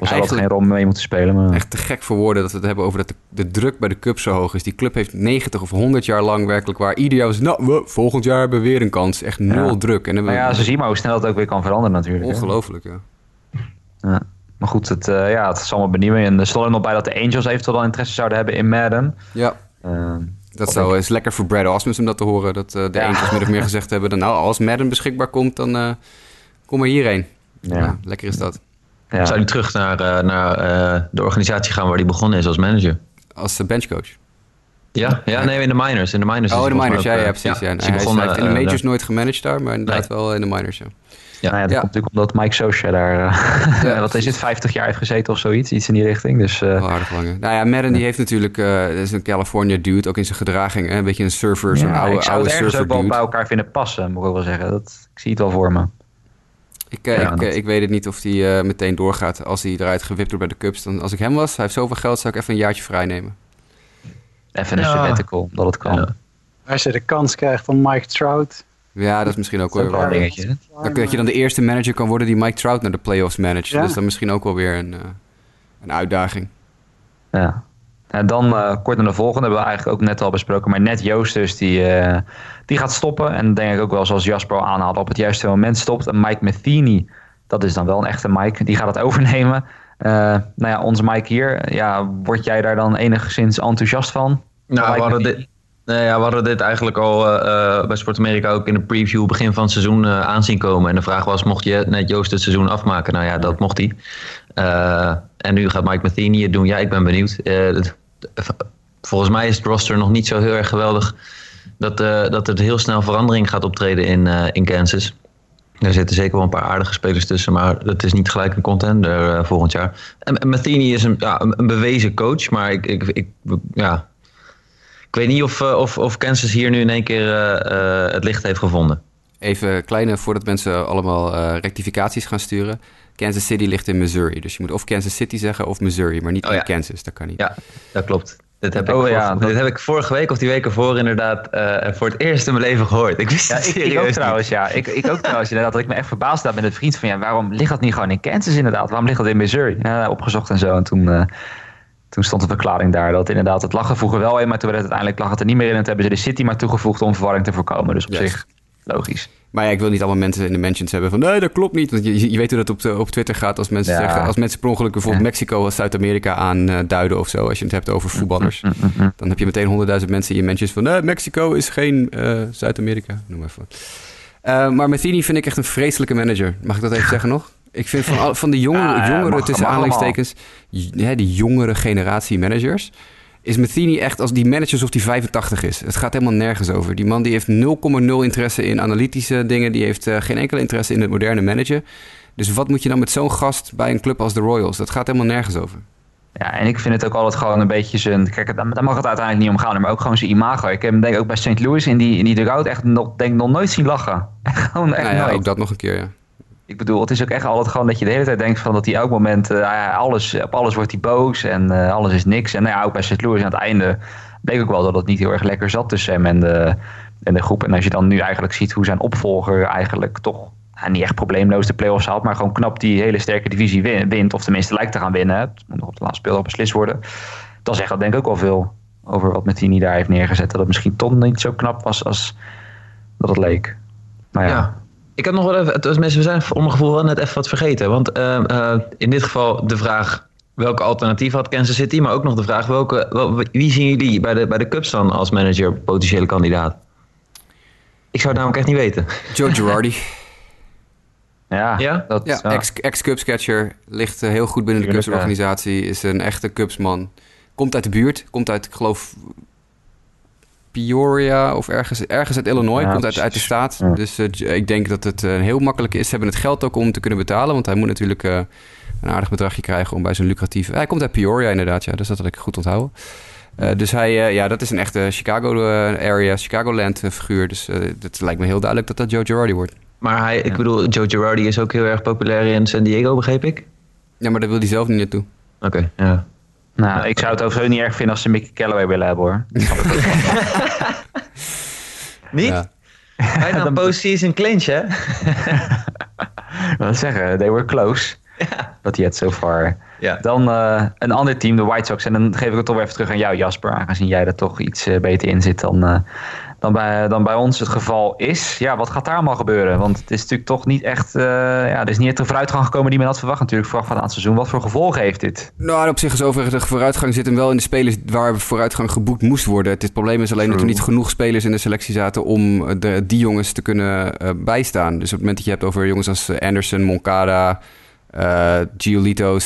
Ook zal dat geen rol mee moeten spelen. Maar... Echt te gek voor woorden dat we het hebben over dat de, druk bij de club zo hoog is. Die club heeft 90 of 100 jaar lang werkelijk waar ieder jaar was... nou, we, volgend jaar hebben we weer een kans. Echt nul druk. En ja, ze zien maar hoe snel het ook weer kan veranderen natuurlijk. Ongelooflijk, ja. ja. Maar goed, het, uh, ja, het is allemaal benieuwd. En er stond er nog bij dat de Angels eventueel wel interesse zouden hebben in Madden. Ja. Uh, dat zou eens lekker voor Brad Osmus om dat te horen. Dat uh, de ja. Angels min of meer gezegd hebben... Dan, nou, als Madden beschikbaar komt, dan kom er hierheen. Ja. lekker is dat. Ja. Zou hij terug naar, uh, naar uh, de organisatie gaan waar hij begonnen is als manager? Als benchcoach? Ja, ja, nee, in de minors. In de minors oh, in de minors, ja, ja, precies. Ja. hij, begon, hij heeft in de majors nooit gemanaged daar, maar inderdaad nee. wel in de minors, ja. Ja, nou ja, dat komt natuurlijk omdat Mike Socia daar, uh, ja, wat is het, 50 jaar heeft gezeten of zoiets, iets in die richting. Dus, uh, oh, aardig lange. Nou ja, Madden die heeft natuurlijk, uh, is een California dude, ook in zijn gedraging, hè, een beetje een surfer, zo'n oude, ik zou het surfer ook wel bij elkaar vinden passen, moet ik wel zeggen. Dat, ik zie het wel voor me. Ik, uh, ja, ik, ik, weet het niet of hij uh, meteen doorgaat als hij eruit gewipt wordt bij de Cubs. Dan, als ik hem was, hij heeft zoveel geld, zou ik even een jaartje vrij nemen. Even een ja. sabbatical, dat het kan. Ja. Als je de kans krijgt van Mike Trout. Ja, dat is misschien ook wel een dingetje. Dat, dat je dan de eerste manager kan worden die Mike Trout naar de playoffs managt. Ja. Dus dan misschien ook wel weer een, een uitdaging. Ja. En dan uh, kort naar de volgende, hebben we eigenlijk ook net al besproken. Maar net Joost dus, die, uh, die gaat stoppen. En denk ik ook wel zoals Jasper aanhaalde, op het juiste moment stopt. En Mike Matheny, dat is dan wel een echte Mike, die gaat het overnemen. Uh, nou ja, onze Mike hier, ja, word jij daar dan enigszins enthousiast van? Nou, we hadden, dit, ja, we hadden dit eigenlijk al bij Sport Amerika ook in de preview begin van het seizoen aanzien komen. En de vraag was, mocht je net Joost het seizoen afmaken? Nou ja, dat mocht hij. En nu gaat Mike Matheny het doen. Ja, ik ben benieuwd volgens mij is het roster nog niet zo heel erg geweldig dat, uh, dat er heel snel verandering gaat optreden in, in Kansas. Er zitten zeker wel een paar aardige spelers tussen, maar dat is niet gelijk een contender volgend jaar. En Matheny is een, ja, een, bewezen coach, maar ik, ik, ik, ja, ik weet niet of, of, of Kansas hier nu in één keer het licht heeft gevonden. Even kleine, voordat mensen allemaal rectificaties gaan sturen. Kansas City ligt in Missouri. Dus je moet of Kansas City zeggen of Missouri, maar niet oh, ja. Kansas. Dat kan niet. Ja, dat klopt. Dit heb, oh, ik, ja, dit heb ik vorige week of die weken voor inderdaad uh, voor het eerst in mijn leven gehoord. Ik wist ja, het ik, ik ook trouwens, ja. Ik, ik ook trouwens inderdaad. Dat ik me echt verbaasd had met een vriend van ja, waarom ligt dat niet gewoon in Kansas inderdaad? Waarom ligt dat in Missouri? Ja, opgezocht en zo. En toen, uh, toen stond de verklaring daar dat inderdaad het lag er vroeger wel in, maar toen werd het uiteindelijk lag het er niet meer in. En toen hebben ze de City maar toegevoegd om verwarring te voorkomen. Dus op yes. zich logisch. Maar ja, ik wil niet allemaal mensen in de mentions hebben van nee, dat klopt niet. Want je, je weet hoe dat op, de, op Twitter gaat als mensen ja. zeggen, als mensen per ongeluk bijvoorbeeld ja. Mexico als Zuid-Amerika aanduiden uh, of zo, als je het hebt over voetballers. Mm, mm, mm, dan heb je meteen honderdduizend mensen in je mentions van nee, Mexico is geen uh, Zuid-Amerika. Noem even. Uh, maar Matheny vind ik echt een vreselijke manager. Mag ik dat even zeggen nog? Ik vind van, van de jongere, jongeren tussen aanhalingstekens, ja, die jongere generatie managers is Matheny echt als die manager alsof die 85 is. Het gaat helemaal nergens over. Die man die heeft 0,0 interesse in analytische dingen. Die heeft uh, geen enkele interesse in het moderne managen. Dus wat moet je dan met zo'n gast bij een club als de Royals? Dat gaat helemaal nergens over. Ja, en ik vind het ook altijd gewoon een beetje zijn... Kijk, daar mag het uiteindelijk niet om gaan, maar ook gewoon zijn imago. Ik heb hem denk ik ook bij St. Louis in die, in die dugout echt nog, denk, nog nooit zien lachen. gewoon echt Nou ja, nooit. ook dat nog een keer, ja. Ik bedoel, het is ook echt altijd gewoon dat je de hele tijd denkt van dat hij elk moment, eh, ja, alles, op alles wordt hij boos en eh, alles is niks. En nou ja, ook bij St. Louis aan het einde bleek ook wel dat het niet heel erg lekker zat tussen hem en de, en de groep. En als je dan nu eigenlijk ziet hoe zijn opvolger eigenlijk toch nou, niet echt probleemloos de playoffs haalt, maar gewoon knap die hele sterke divisie win- wint, of tenminste lijkt te gaan winnen. Het moet nog op de laatste speeldag beslist worden. Dan zegt dat denk ik ook wel veel over wat Martini daar heeft neergezet. Dat het misschien toch niet zo knap was als dat het leek. Maar. Ja. Ik had nog wel even, het was mensen, we zijn voor mijn gevoel wel net even wat vergeten. Want eh, eh, in dit geval de vraag welke alternatief had Kansas City, maar ook nog de vraag welke, wel- wie zien jullie bij de, bij de Cubs dan als manager potentiële kandidaat? Ik zou het namelijk echt niet weten. Joe Girardi. Ja, Ja? Dat, Ja, ja. ex- ex-Cubs catcher. Ligt eh, heel goed binnen de Cubs organisatie. Is een echte Cubsman. Komt uit de buurt. Komt uit, ik geloof, Peoria of ergens, ergens uit Illinois. Ja, komt uit, uit de staat. Ja. Dus eh, ik denk dat het eh, heel makkelijk is. Ze hebben het geld ook om te kunnen betalen. Want hij moet natuurlijk eh, een aardig bedragje krijgen om bij zijn lucratieve... Hij komt uit Peoria inderdaad, ja. Dus dat had ik goed onthouden. Eh, dus hij, ja, dat is een echte Chicago-area, Chicagoland-figuur. Dus het lijkt me heel duidelijk dat dat Joe Girardi wordt. Maar hij, ik bedoel, Joe Girardi is ook heel erg populair in San Diego, begreep ik? Ja, maar daar wil hij zelf niet naartoe. Oké, ja. Nou, ik zou het overigens niet erg vinden als ze Mickey Callaway willen hebben hoor. Niet? Ja. Bijna een postseason clinch, hè? Wat zeggen, they were close. But yet so far. Ja. Dan eh, een ander team, de White Sox. En dan geef ik het toch weer even terug aan jou, Jasper. Aangezien jij er toch iets eh, beter in zit dan, eh, dan, bij, dan bij ons het geval is. Ja, wat gaat daar allemaal gebeuren? Want het is natuurlijk toch niet echt... eh, ja, er is niet echt de vooruitgang gekomen die men had verwacht natuurlijk vooraf van aan het seizoen. Wat voor gevolgen heeft dit? Nou, op zich is overigens de vooruitgang zit hem wel in de spelers waar vooruitgang geboekt moest worden. Het, probleem is alleen dat er niet genoeg spelers in de selectie zaten om de, die jongens te kunnen eh, bijstaan. Dus op het moment dat je hebt over jongens als eh, Anderson, Moncada, eh Giolito,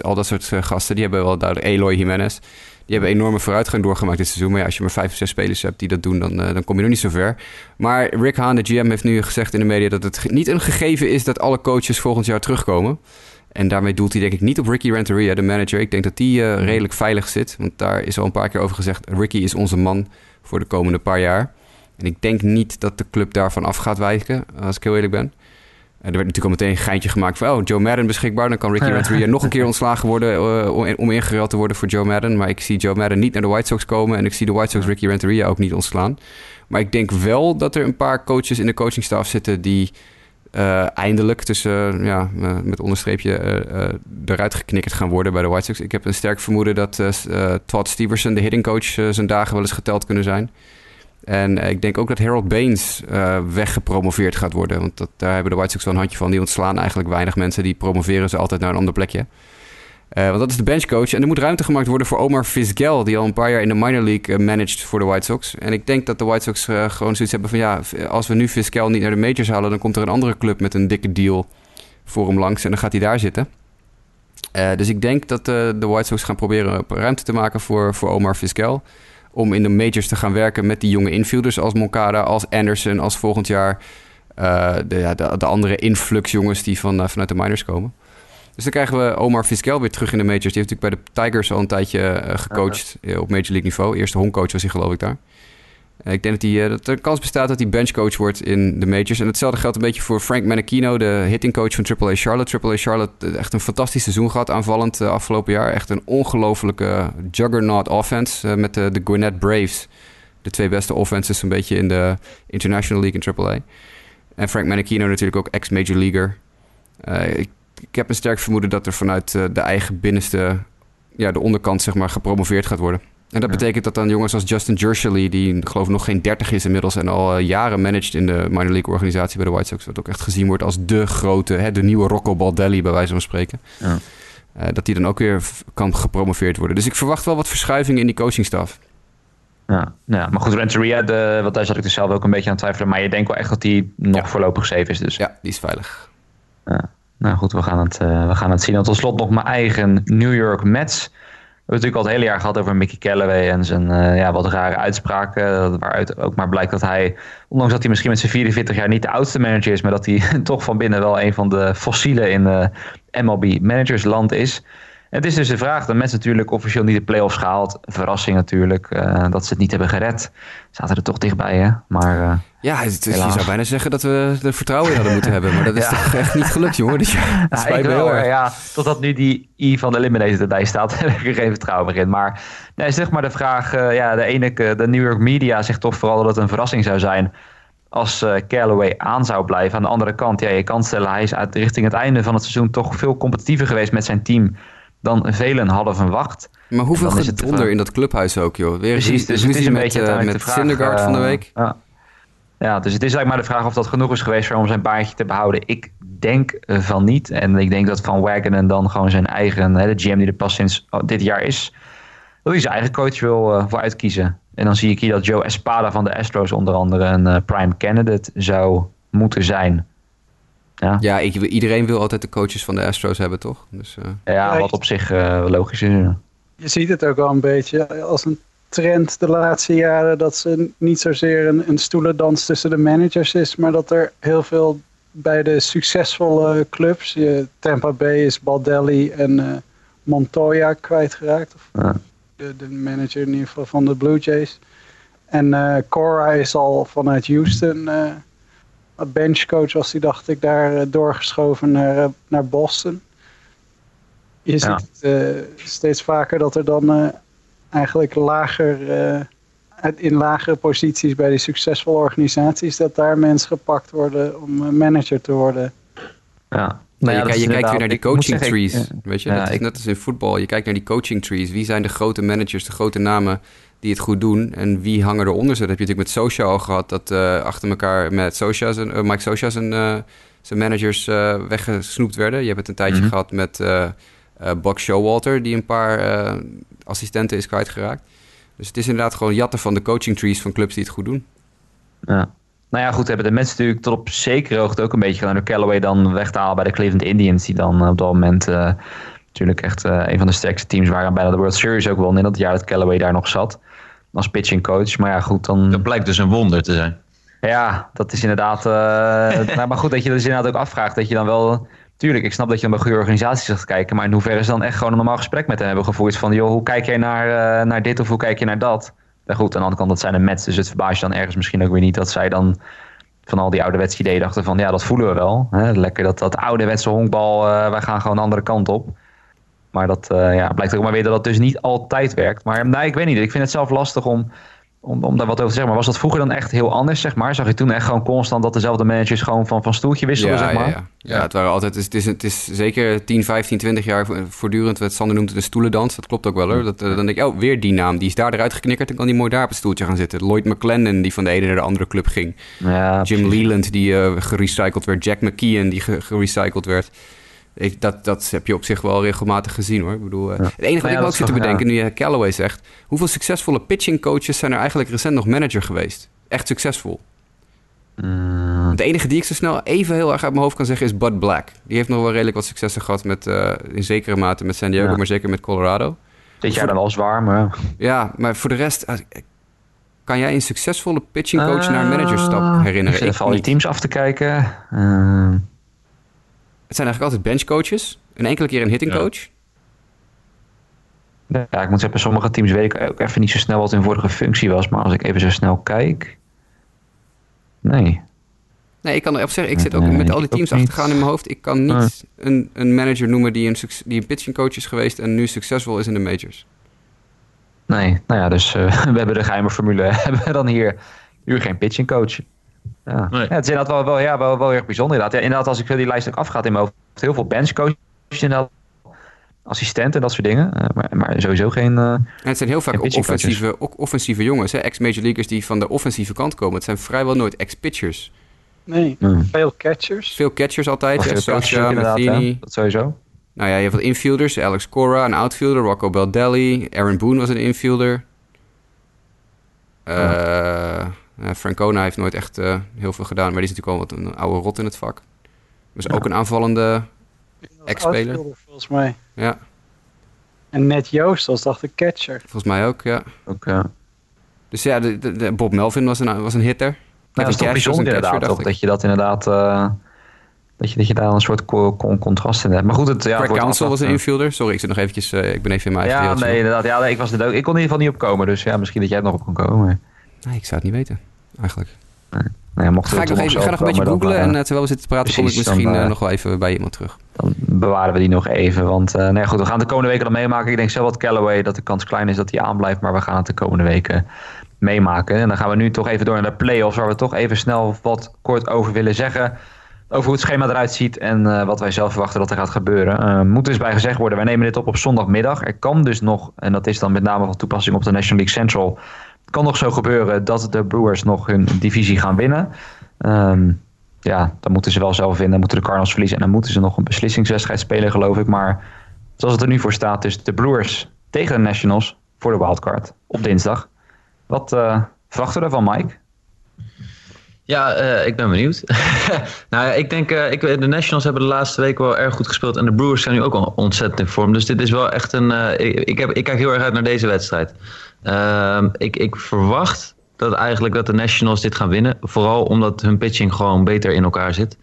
al dat soort gasten, die hebben wel duidelijk, Eloy Jimenez. Die hebben enorme vooruitgang doorgemaakt dit seizoen. Maar ja, als je maar vijf of zes spelers hebt die dat doen, dan, eh, dan kom je nog niet zo ver. Maar Rick Hahn, de GM, heeft nu gezegd in de media dat het niet een gegeven is dat alle coaches volgend jaar terugkomen. En daarmee doelt hij denk ik niet op Ricky Renteria, de manager. Ik denk dat die eh, redelijk veilig zit. Want daar is al een paar keer over gezegd... Ricky is onze man voor de komende paar jaar. En ik denk niet dat de club daarvan af gaat wijken, als ik heel eerlijk ben. En er werd natuurlijk al meteen een geintje gemaakt van... oh, Joe Madden beschikbaar. Dan kan Ricky Renteria nog een keer ontslagen worden... eh, om, om ingeruild te worden voor Joe Madden. Maar ik zie Joe Madden niet naar de White Sox komen... en ik zie de White Sox Ricky Renteria ook niet ontslaan. Maar ik denk wel dat er een paar coaches in de coachingstaf zitten... die eh, eindelijk tussen, ja, eh, met onderstreepje eruit geknikkerd gaan worden bij de White Sox. Ik heb een sterk vermoeden dat Todd Steverson, de hitting coach, eh, zijn dagen wel eens geteld kunnen zijn. En eh, ik denk ook dat Harold Baines eh, weggepromoveerd gaat worden. Want dat, daar hebben de White Sox wel een handje van. Die ontslaan eigenlijk weinig mensen. Die promoveren ze altijd naar een ander plekje. Eh, want dat is de benchcoach. En er moet ruimte gemaakt worden voor Omar Vizgel... die al een paar jaar in de minor league managed voor de White Sox. En ik denk dat de White Sox gewoon zoiets hebben van... ja, als we nu Vizgel niet naar de majors halen... dan komt er een andere club met een dikke deal voor hem langs... en dan gaat hij daar zitten. Dus ik denk dat de White Sox gaan proberen ruimte te maken voor, voor Omar Vizgel... om in de majors te gaan werken met die jonge infielders... als Moncada, als Anderson, als volgend jaar... eh, de, ja, de, de andere influx jongens die van, eh, vanuit de minors komen. Dus dan krijgen we Omar Vizquel weer terug in de majors. Die heeft natuurlijk bij de Tigers al een tijdje eh, gecoacht op Major League niveau. Eerste homecoach was hij geloof ik daar. En ik denk dat, hij, eh, dat er kans bestaat dat hij benchcoach wordt in de majors. En hetzelfde geldt een beetje voor Frank Menachino, de hittingcoach van AAA Charlotte. AAA Charlotte, eh, echt een fantastisch seizoen gehad aanvallend afgelopen jaar. Echt een ongelofelijke juggernaut offense met de, de Gwinnett Braves. De twee beste offenses een beetje in de International League en AAA. En Frank Menachino natuurlijk ook ex-major leaguer. Ik ik heb een sterk vermoeden dat er vanuit de eigen binnenste, ja, de onderkant zeg maar, gepromoveerd gaat worden. En dat ja. betekent dat dan jongens als Justin Jershely, die geloof ik nog geen 30 is inmiddels en al uh, jaren managed in de minor league organisatie bij de White Sox, wat ook echt gezien wordt als de grote, hè, de nieuwe Rocco Baldelli bij wijze van spreken. Ja. Uh, dat die dan ook weer kan gepromoveerd worden. Dus ik verwacht wel wat verschuivingen in die coachingstaf. Ja, ja, maar goed, Renteria, de, want daar zat ik dus zelf ook een beetje aan twijfelen. Maar je denkt wel echt dat die nog ja. voorlopig safe is dus. Ja, die is veilig. Ja. Nou goed, we gaan het, uh, we gaan het zien. En tot slot nog mijn eigen New York Mets. We hebben natuurlijk al het hele jaar gehad over Mickey Callaway en zijn uh, ja, wat rare uitspraken. Waaruit ook maar blijkt dat hij, ondanks dat hij misschien met zijn 44 jaar niet de oudste manager is, maar dat hij toch van binnen wel een van de fossielen in uh, MLB managersland is. het is dus de vraag. De mensen natuurlijk officieel niet de play-offs gehaald. Verrassing natuurlijk. Uh, dat ze het niet hebben gered. Zaten er toch dichtbij, hè? Maar, ja, het, je zou bijna zeggen dat we er vertrouwen in hadden moeten hebben. Maar dat is ja. toch echt niet gelukt, jongen. Dus ja, ja, ik wel, ja, totdat nu die I van de Eliminator erbij staat, heb ik er geen vertrouwen meer in. Maar nee, zeg maar de vraag. Uh, ja, de ene, de New York Media zegt toch vooral dat het een verrassing zou zijn als uh, Callaway aan zou blijven. Aan de andere kant, ja, je kan stellen, hij is uit, richting het einde van het seizoen toch veel competitiever geweest met zijn team dan velen hadden verwacht. Maar hoeveel gedonder in dat clubhuis ook, joh. Weer Precies, dus het is een met, beetje uh, met de vraag, Syndergaard van de week. Uh, ja. dus het is eigenlijk maar de vraag of dat genoeg is geweest om zijn baantje te behouden. Ik denk van niet. En ik denk dat Van Wagenen dan gewoon zijn eigen, hè, de GM die er pas sinds oh, dit jaar is, dat hij zijn eigen coach wil voor uitkiezen. En dan zie ik hier dat Joe Espada van de Astros onder andere een prime candidate zou moeten zijn. Ja, ja ik, iedereen wil altijd de coaches van de Astros hebben, toch? Dus, uh... ja, wat op zich uh, logisch is. Je ziet het ook wel een beetje als een trend de laatste jaren... dat ze niet zozeer een, een stoelendans tussen de managers is... maar dat er heel veel bij de succesvolle clubs... Je, Tampa Bay is Baldelli en uh, Montoya kwijtgeraakt. Of ja. de, de, manager in ieder geval van de Blue Jays. En Cora is al vanuit Houston benchcoach was hij, dacht ik, daar eh, doorgeschoven naar, eh, naar Boston. Je ziet uh, steeds vaker dat er dan eigenlijk lager, in lagere posities bij die succesvolle organisaties, dat daar mensen gepakt worden om manager te worden. Ja. Nou ja, je, je kijkt weer naar die coaching trees. weet je, dat is net als in voetbal. Je kijkt naar die coaching trees. Wie zijn de grote managers, de grote namen die het goed doen. En wie hangen eronder? Zo dat heb je natuurlijk met Socia al gehad. Dat uh, achter elkaar met Socia zijn, uh, Mike Socia zijn, uh, zijn managers weggesnoept werden. Je hebt het een tijdje mm -hmm. gehad met Buck Showalter... die een paar assistenten is kwijtgeraakt. Dus het is inderdaad gewoon jatten van de coaching trees van clubs die het goed doen. Ja. Nou ja, goed, hebben de mensen natuurlijk tot op zekere hoogte ook een beetje gedaan... door Callaway dan weg te halen bij de Cleveland Indians... die dan op dat moment natuurlijk echt een van de sterkste teams waren... bijna de World Series ook wel in dat jaar dat Callaway daar nog zat als pitching coach. Maar ja, goed, dan... Dat blijkt dus een wonder te zijn. Ja, dat is inderdaad... Uh, maar goed dat je dat dus inderdaad ook afvraagt. Dat je dan wel... Tuurlijk, ik snap dat je dan bij goede organisaties zegt kijken. Maar in hoeverre is dan echt gewoon een normaal gesprek met hen hebben gevoerd? Van, joh, hoe kijk jij naar, uh, naar dit of hoe kijk je naar dat? Ja, goed, aan de andere kant, dat zijn de Mets. Dus het verbaast je dan ergens misschien ook weer niet dat zij dan van al die ouderwetse ideeën dachten van... Ja, dat voelen we wel. Hè? Lekker dat, dat ouderwetse honkbal, uh, wij gaan gewoon de andere kant op. Maar dat uh, ja, blijkt ook maar weer dat dat dus niet altijd werkt. Maar nee, ik weet niet. Ik vind het zelf lastig om, om, om daar wat over te zeggen. Maar was dat vroeger dan echt heel anders, zeg maar? Zag je toen echt gewoon constant dat dezelfde managers gewoon van, van stoeltje wisselen, zeg maar? Ja, ja. ja, het waren altijd... Het is, het is zeker 10, 15, 20 jaar voortdurend... wat Sander noemt het een stoelendans. Dat klopt ook wel, hoor. Dat, uh, dan denk ik, oh, weer die naam. Die is daar eruit geknikkerd. Dan kan die mooi daar op het stoeltje gaan zitten. Lloyd McClendon, die van de ene naar de andere club ging. Ja, Jim Leland, die uh, gerecycled werd. Jack McKeon, die gerecycled werd. Ik, dat, dat heb je op zich wel regelmatig gezien hoor. Ik bedoel, uh, Het enige wat ik ook zit te bedenken, nu je Callaway zegt... hoeveel succesvolle pitching coaches zijn er eigenlijk recent nog manager geweest? Echt succesvol. Mm. De enige die ik zo snel even heel erg uit mijn hoofd kan zeggen is Bud Black. Die heeft nog wel redelijk wat successen gehad met, uh, in zekere mate met San Diego, maar zeker met Colorado. Dit jaar dan wel zwaar, maar... Ja, maar voor de rest... Eh, kan jij een succesvolle pitching coach uh, naar managerstap herinneren? Ik val die teams af te kijken. Het zijn eigenlijk altijd benchcoaches. Een enkele keer een hittingcoach. Ja. ja, ik moet zeggen, sommige teams weet ik ook even niet zo snel wat hun vorige functie was. Maar als ik even zo snel kijk... Nee. Nee, ik kan erop zeggen, ik zit ook met al die teams achtergaan in mijn hoofd. Ik kan niet een, een manager noemen die een, die een pitching coach is geweest en nu succesvol is in de majors. Nee, nou ja, dus uh, we hebben de geheime formule. hebben we dan hier, hier geen pitching coach. Ja. ja. het is inderdaad wel, wel, ja, wel, wel erg bijzonder. Inderdaad. Ja, inderdaad, als ik die lijst ook afgaat in mijn hoofd, heel veel benchcoaches inderdaad assistenten en dat soort dingen. Uh, maar, maar, sowieso geen. Uh, en het zijn heel vaak offensieve, offensieve jongens, ex-major leaguers die van de offensieve kant komen. Het zijn vrijwel nooit ex-pitchers. Nee, veel catchers. Veel catchers altijd. Socha, Matheny. Dat sowieso. Nou ja, je hebt wat infielders. Alex Cora, een outfielder. Rocco Baldelli. Aaron Boone was een infielder. Uh, uh, Francona heeft nooit echt uh, heel veel gedaan, maar die is natuurlijk al wat een oude rot in het vak. Dus ja. ook een aanvallende ex-speler. volgens mij. Ja. En net Joost als dacht ik catcher. Volgens mij ook, ja. Ook, ja. Dus ja, de, de, de Bob Melvin was een, was een hitter. Nou, dat is toch bijzonder inderdaad, toch? Dat je dat inderdaad... Uh, Dat je, dat je daar een soort contrast in hebt. Maar goed, het, ja, Craig Council was een infielder. Sorry, ik zit nog eventjes... ik ben even in mijn eigen Ja, nee, inderdaad. Ja, ik, was er ook, ik kon in ieder geval niet opkomen. Dus ja, misschien dat jij er nog op kon komen. Nee, ik zou het niet weten, eigenlijk. Nee. Nou ja, mocht ga ik nog even, ga nog een beetje googlen en terwijl we zitten te praten, kom ik misschien nog wel even bij iemand terug. Dan bewaren we die nog even. Want nee, goed, we gaan de komende weken dan meemaken. Ik denk zelf wat Callaway dat de kans klein is dat hij aanblijft. Maar we gaan het de komende weken meemaken. En dan gaan we nu toch even door naar de play-offs, waar we toch even snel wat kort over willen zeggen. Over hoe het schema eruit ziet en wat wij zelf verwachten dat er gaat gebeuren. Moet dus bij gezegd worden, wij nemen dit op op zondagmiddag. Er kan dus nog, en dat is dan met name van toepassing op de National League Central. Kan nog zo gebeuren dat de Brewers nog hun divisie gaan winnen. Um, ja, dan moeten ze wel zelf winnen. Dan moeten de Cardinals verliezen. En dan moeten ze nog een beslissingswedstrijd spelen, geloof ik. Maar zoals het er nu voor staat, dus de Brewers tegen de Nationals voor de wildcard op dinsdag. Wat uh, verwachten we ervan, Mike? Ja, uh, ik ben benieuwd. nou ja, ik denk, uh, ik, de Nationals hebben de laatste week wel erg goed gespeeld. En de Brewers zijn nu ook al ontzettend in vorm. Dus dit is wel echt een. Ik, ik, heb, ik kijk heel erg uit naar deze wedstrijd. Ehm, ik, ik verwacht dat eigenlijk dat de Nationals dit gaan winnen. Vooral omdat hun pitching gewoon beter in elkaar zit.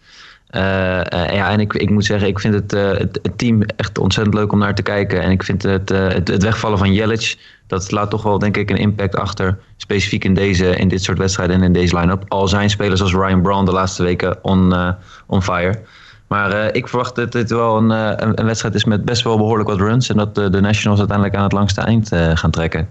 Uh, uh, ja, en ik, ik moet zeggen, ik vind het, uh, het, het, team echt ontzettend leuk om naar te kijken. En ik vind het, het, het, wegvallen van Jelic, dat laat toch wel denk ik een impact achter. Specifiek in, deze, in dit soort wedstrijden en in deze line-up. Al zijn spelers als Ryan Brown de laatste weken on, on fire. Maar ik verwacht dat dit wel een, een, wedstrijd is met best wel behoorlijk wat runs. En dat de Nationals uiteindelijk aan het langste eind gaan trekken.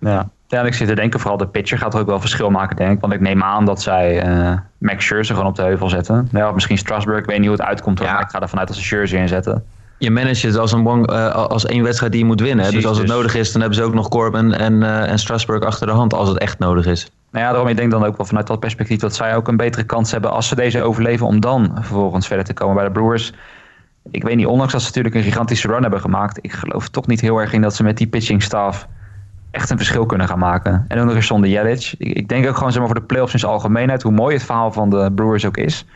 Ja, ja, ik zit te denken, vooral de pitcher gaat er ook wel verschil maken, denk ik. Want ik neem aan dat zij uh, Max Scherzer gewoon op de heuvel zetten. Ja, misschien Strasburg, ik weet niet hoe het uitkomt, ja. maar ik ga er vanuit als ze Scherzer inzetten. Je manage het als, een uh, als één wedstrijd die je moet winnen. Precies, dus als het dus- nodig is, dan hebben ze ook nog Corbin en, uh, en Strasburg achter de hand, als het echt nodig is. Nou ja, daarom ik denk dan ook wel vanuit dat perspectief dat zij ook een betere kans hebben als ze deze overleven om dan vervolgens verder te komen bij de Brewers. Ik weet niet, ondanks dat ze natuurlijk een gigantische run hebben gemaakt, ik geloof toch niet heel erg in dat ze met die pitching staff echt een verschil kunnen gaan maken. En ook nog eens zonder Jelic. Ik, ik, denk ook gewoon zeg maar, voor de playoffs in zijn algemeenheid, hoe mooi het verhaal van de Brewers ook is,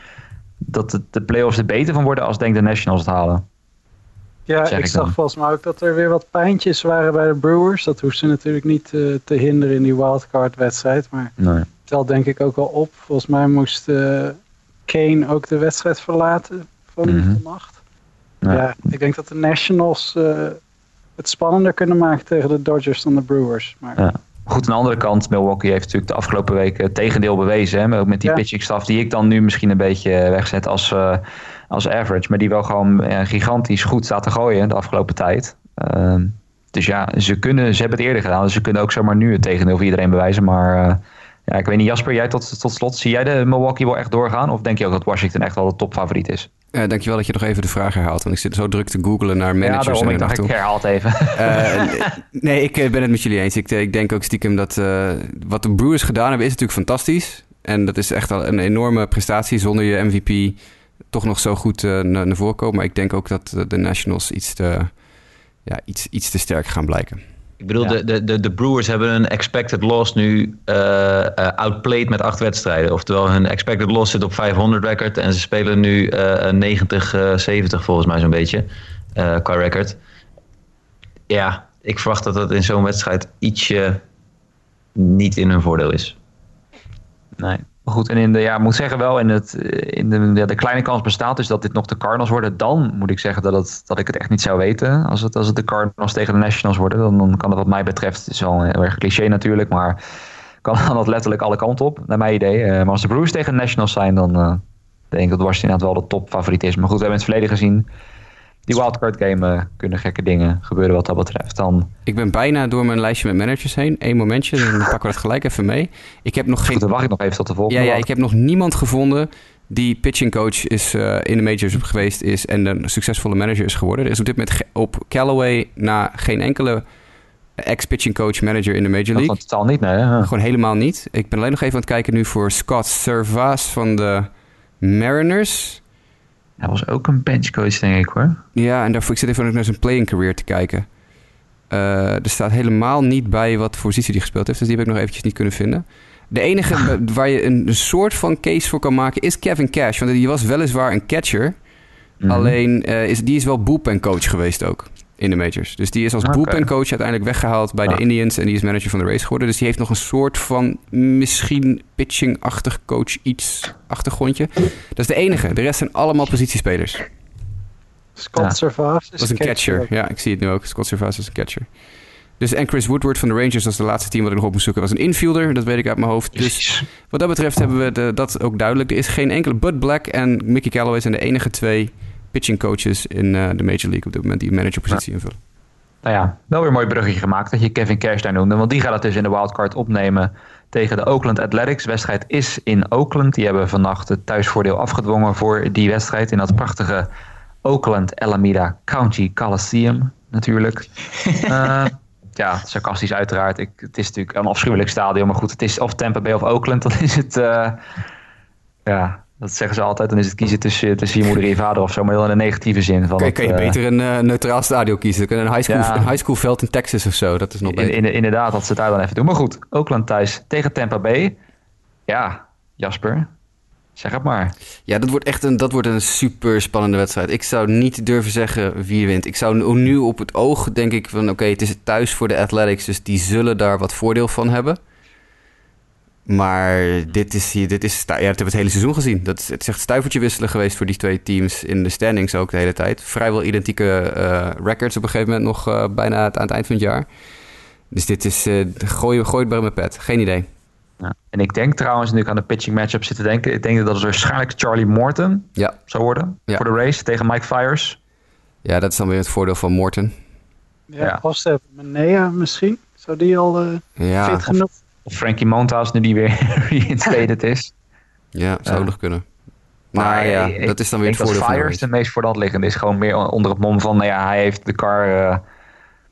dat de, de playoffs er beter van worden als denk de Nationals het halen. Ja, ik, zag volgens mij ook dat er weer wat pijntjes waren bij de Brewers. Dat hoeft ze natuurlijk niet uh, te hinderen in die wildcard wedstrijd. Maar nee. tel denk ik ook wel op. Volgens mij moest uh, Kane ook de wedstrijd verlaten van mm -hmm. vannacht. Ja. ja. ik denk dat de Nationals uh, het spannender kunnen maken tegen de Dodgers dan de Brewers. Maar... Ja. Goed, aan de andere kant, Milwaukee heeft natuurlijk de afgelopen weken het tegendeel bewezen. Hè? Ook met die ja. pitching staff die ik dan nu misschien een beetje wegzet als, uh, als average. Maar die wel gewoon uh, gigantisch goed staat te gooien de afgelopen tijd. Uh, dus ja, ze, kunnen, ze hebben het eerder gedaan. Dus ze kunnen ook zomaar nu het tegendeel voor iedereen bewijzen. Maar uh, ja, ik weet niet, Jasper, jij tot, tot slot, zie jij de Milwaukee wel echt doorgaan? Of denk je ook dat Washington echt wel de topfavoriet is? Uh, dankjewel dat je nog even de vraag herhaalt. Want ik zit zo druk te googlen naar managers. Ja, daarom, ik dacht, ik herhaal het even. Uh, nee, ik ben het met jullie eens. Ik, ik denk ook stiekem dat uh, wat de Brewers gedaan hebben is natuurlijk fantastisch. En dat is echt al een enorme prestatie zonder je MVP toch nog zo goed naar, naar voren komen. Maar ik denk ook dat de Nationals iets te, ja, iets, iets te sterk gaan blijken. Ik bedoel, ja. de, de, de Brewers hebben een expected loss nu uh, uh, outplayed met acht wedstrijden. Oftewel, hun expected loss zit op 500 record en ze spelen nu uh, 90, 70 volgens mij zo'n beetje qua record. Ja, ik verwacht dat dat in zo'n wedstrijd ietsje niet in hun voordeel is. Nee. Maar goed, en in de, ja, moet zeggen wel, in, het, in de, ja, de kleine kans bestaat dus dat dit nog de Cardinals worden. Dan moet ik zeggen dat, dat ik het echt niet zou weten. Als het, als het de Cardinals tegen de Nationals worden, dan, dan kan het wat mij betreft, het is wel heel erg cliché natuurlijk, maar kan dat letterlijk alle kanten op, naar mijn idee. Uh, maar als de Blues tegen de Nationals zijn, dan uh, denk ik dat Washington wel de topfavoriet is. Maar goed, we hebben het verleden gezien die wildcard game uh, kunnen gekke dingen gebeuren wat dat betreft. Dan... Ik ben bijna door mijn lijstje met managers heen. Eén momentje, dan pakken we het gelijk even mee. Ik heb nog geen... dan wacht ik nog even tot de volgende. Ja, ja ik heb nog niemand gevonden die pitching coach is, uh, in de majors geweest is en een succesvolle manager is geworden. Er is op dit moment op Callaway na geen enkele ex-pitching coach manager in de Major League. Dat totaal niet, nee. Gewoon helemaal niet. Ik ben alleen nog even aan het kijken nu voor Scott Servas van de Mariners. Hij was ook een benchcoach, denk ik hoor. Ja, en daarvoor, ik zit even naar zijn playing career te kijken. Uh, er staat helemaal niet bij wat positie hij gespeeld heeft, dus die heb ik nog eventjes niet kunnen vinden. De enige waar je een, een, soort van case voor kan maken is Kevin Cash. Want die was weliswaar een catcher. Mm -hmm. Alleen uh, is, die is wel bullpen coach geweest ook. In de majors. Dus die is als Oké. bullpen coach uiteindelijk weggehaald bij Ja. de Indians en die is manager van de race geworden. Dus die heeft nog een soort van misschien pitching-achtig coach iets achtergrondje. Dat is de enige. De rest zijn allemaal positiespelers. Scott Ja. Servaas is Dat is een catcher. Ja, ik zie het nu ook. Scott Servais is een catcher. Dus en Chris Woodward van de Rangers, dat is de laatste team wat ik nog op moest zoeken, was een infielder. Dat weet ik uit mijn hoofd. Dus wat dat betreft hebben we de, dat ook duidelijk. Er is geen enkele... Bud Black en Mickey Callaway zijn de enige twee pitching coaches in eh, de Major League op dit moment die een managerpositie invullen. Nou ja, wel weer een mooi bruggetje gemaakt dat je Kevin Cash daar noemde. Want die gaat het dus in de wildcard opnemen tegen de Oakland Athletics. De wedstrijd is in Oakland. Die hebben vannacht het thuisvoordeel afgedwongen voor die wedstrijd. In dat prachtige Oakland Alameda County Coliseum natuurlijk. Eh, ja, sarcastisch uiteraard. Ik, het is natuurlijk een afschuwelijk stadion. Maar goed, het is of Tampa Bay of Oakland. Dan is het... eh, ja, dat zeggen ze altijd. Dan is het kiezen tussen, tussen je moeder en je vader of zo. Maar heel in een negatieve zin. Van kan je eh, beter een eh, neutraal stadion kiezen? Een high school, Ja. een high school veld in Texas of zo. Dat is nog In, beter. in, inderdaad, dat ze het daar dan even doen. Maar goed, Oakland thuis tegen Tampa Bay. Ja, Jasper, zeg het maar. Ja, dat wordt echt een, dat wordt een super spannende wedstrijd. Ik zou niet durven zeggen wie wint. Ik zou nu- nu op het oog denk ik van oké, het is thuis voor de Athletics, dus die zullen daar wat voordeel van hebben. Maar dit is, hier, dit is ja, dat hebben we het hele seizoen gezien. Dat is, het is echt stuivertje wisselen geweest voor die twee teams in de standings ook de hele tijd. Vrijwel identieke eh, records op een gegeven moment nog eh, bijna het- aan het eind van het jaar. Dus dit is, eh gooi, gooi het bij mijn pet. Geen idee. Ja. En ik denk trouwens, nu ik aan de pitching matchup zit te denken. Ik denk dat het waarschijnlijk Charlie Morton Ja, zou worden Ja. voor de race tegen Mike Fires. ja, dat is dan weer het voordeel van Morton. Ja, Ja. Of Menea misschien. Zou die al eh, Ja, fit genoeg? Of Frankie Montas, nu die weer reinstated is. Ja, zou Ja. nog kunnen. Maar nou ja, ik- dat is dan weer het voordeel dat van de Fires de meest voor hand liggende is. Gewoon meer onder het mom van, nou ja, hij heeft de car eh,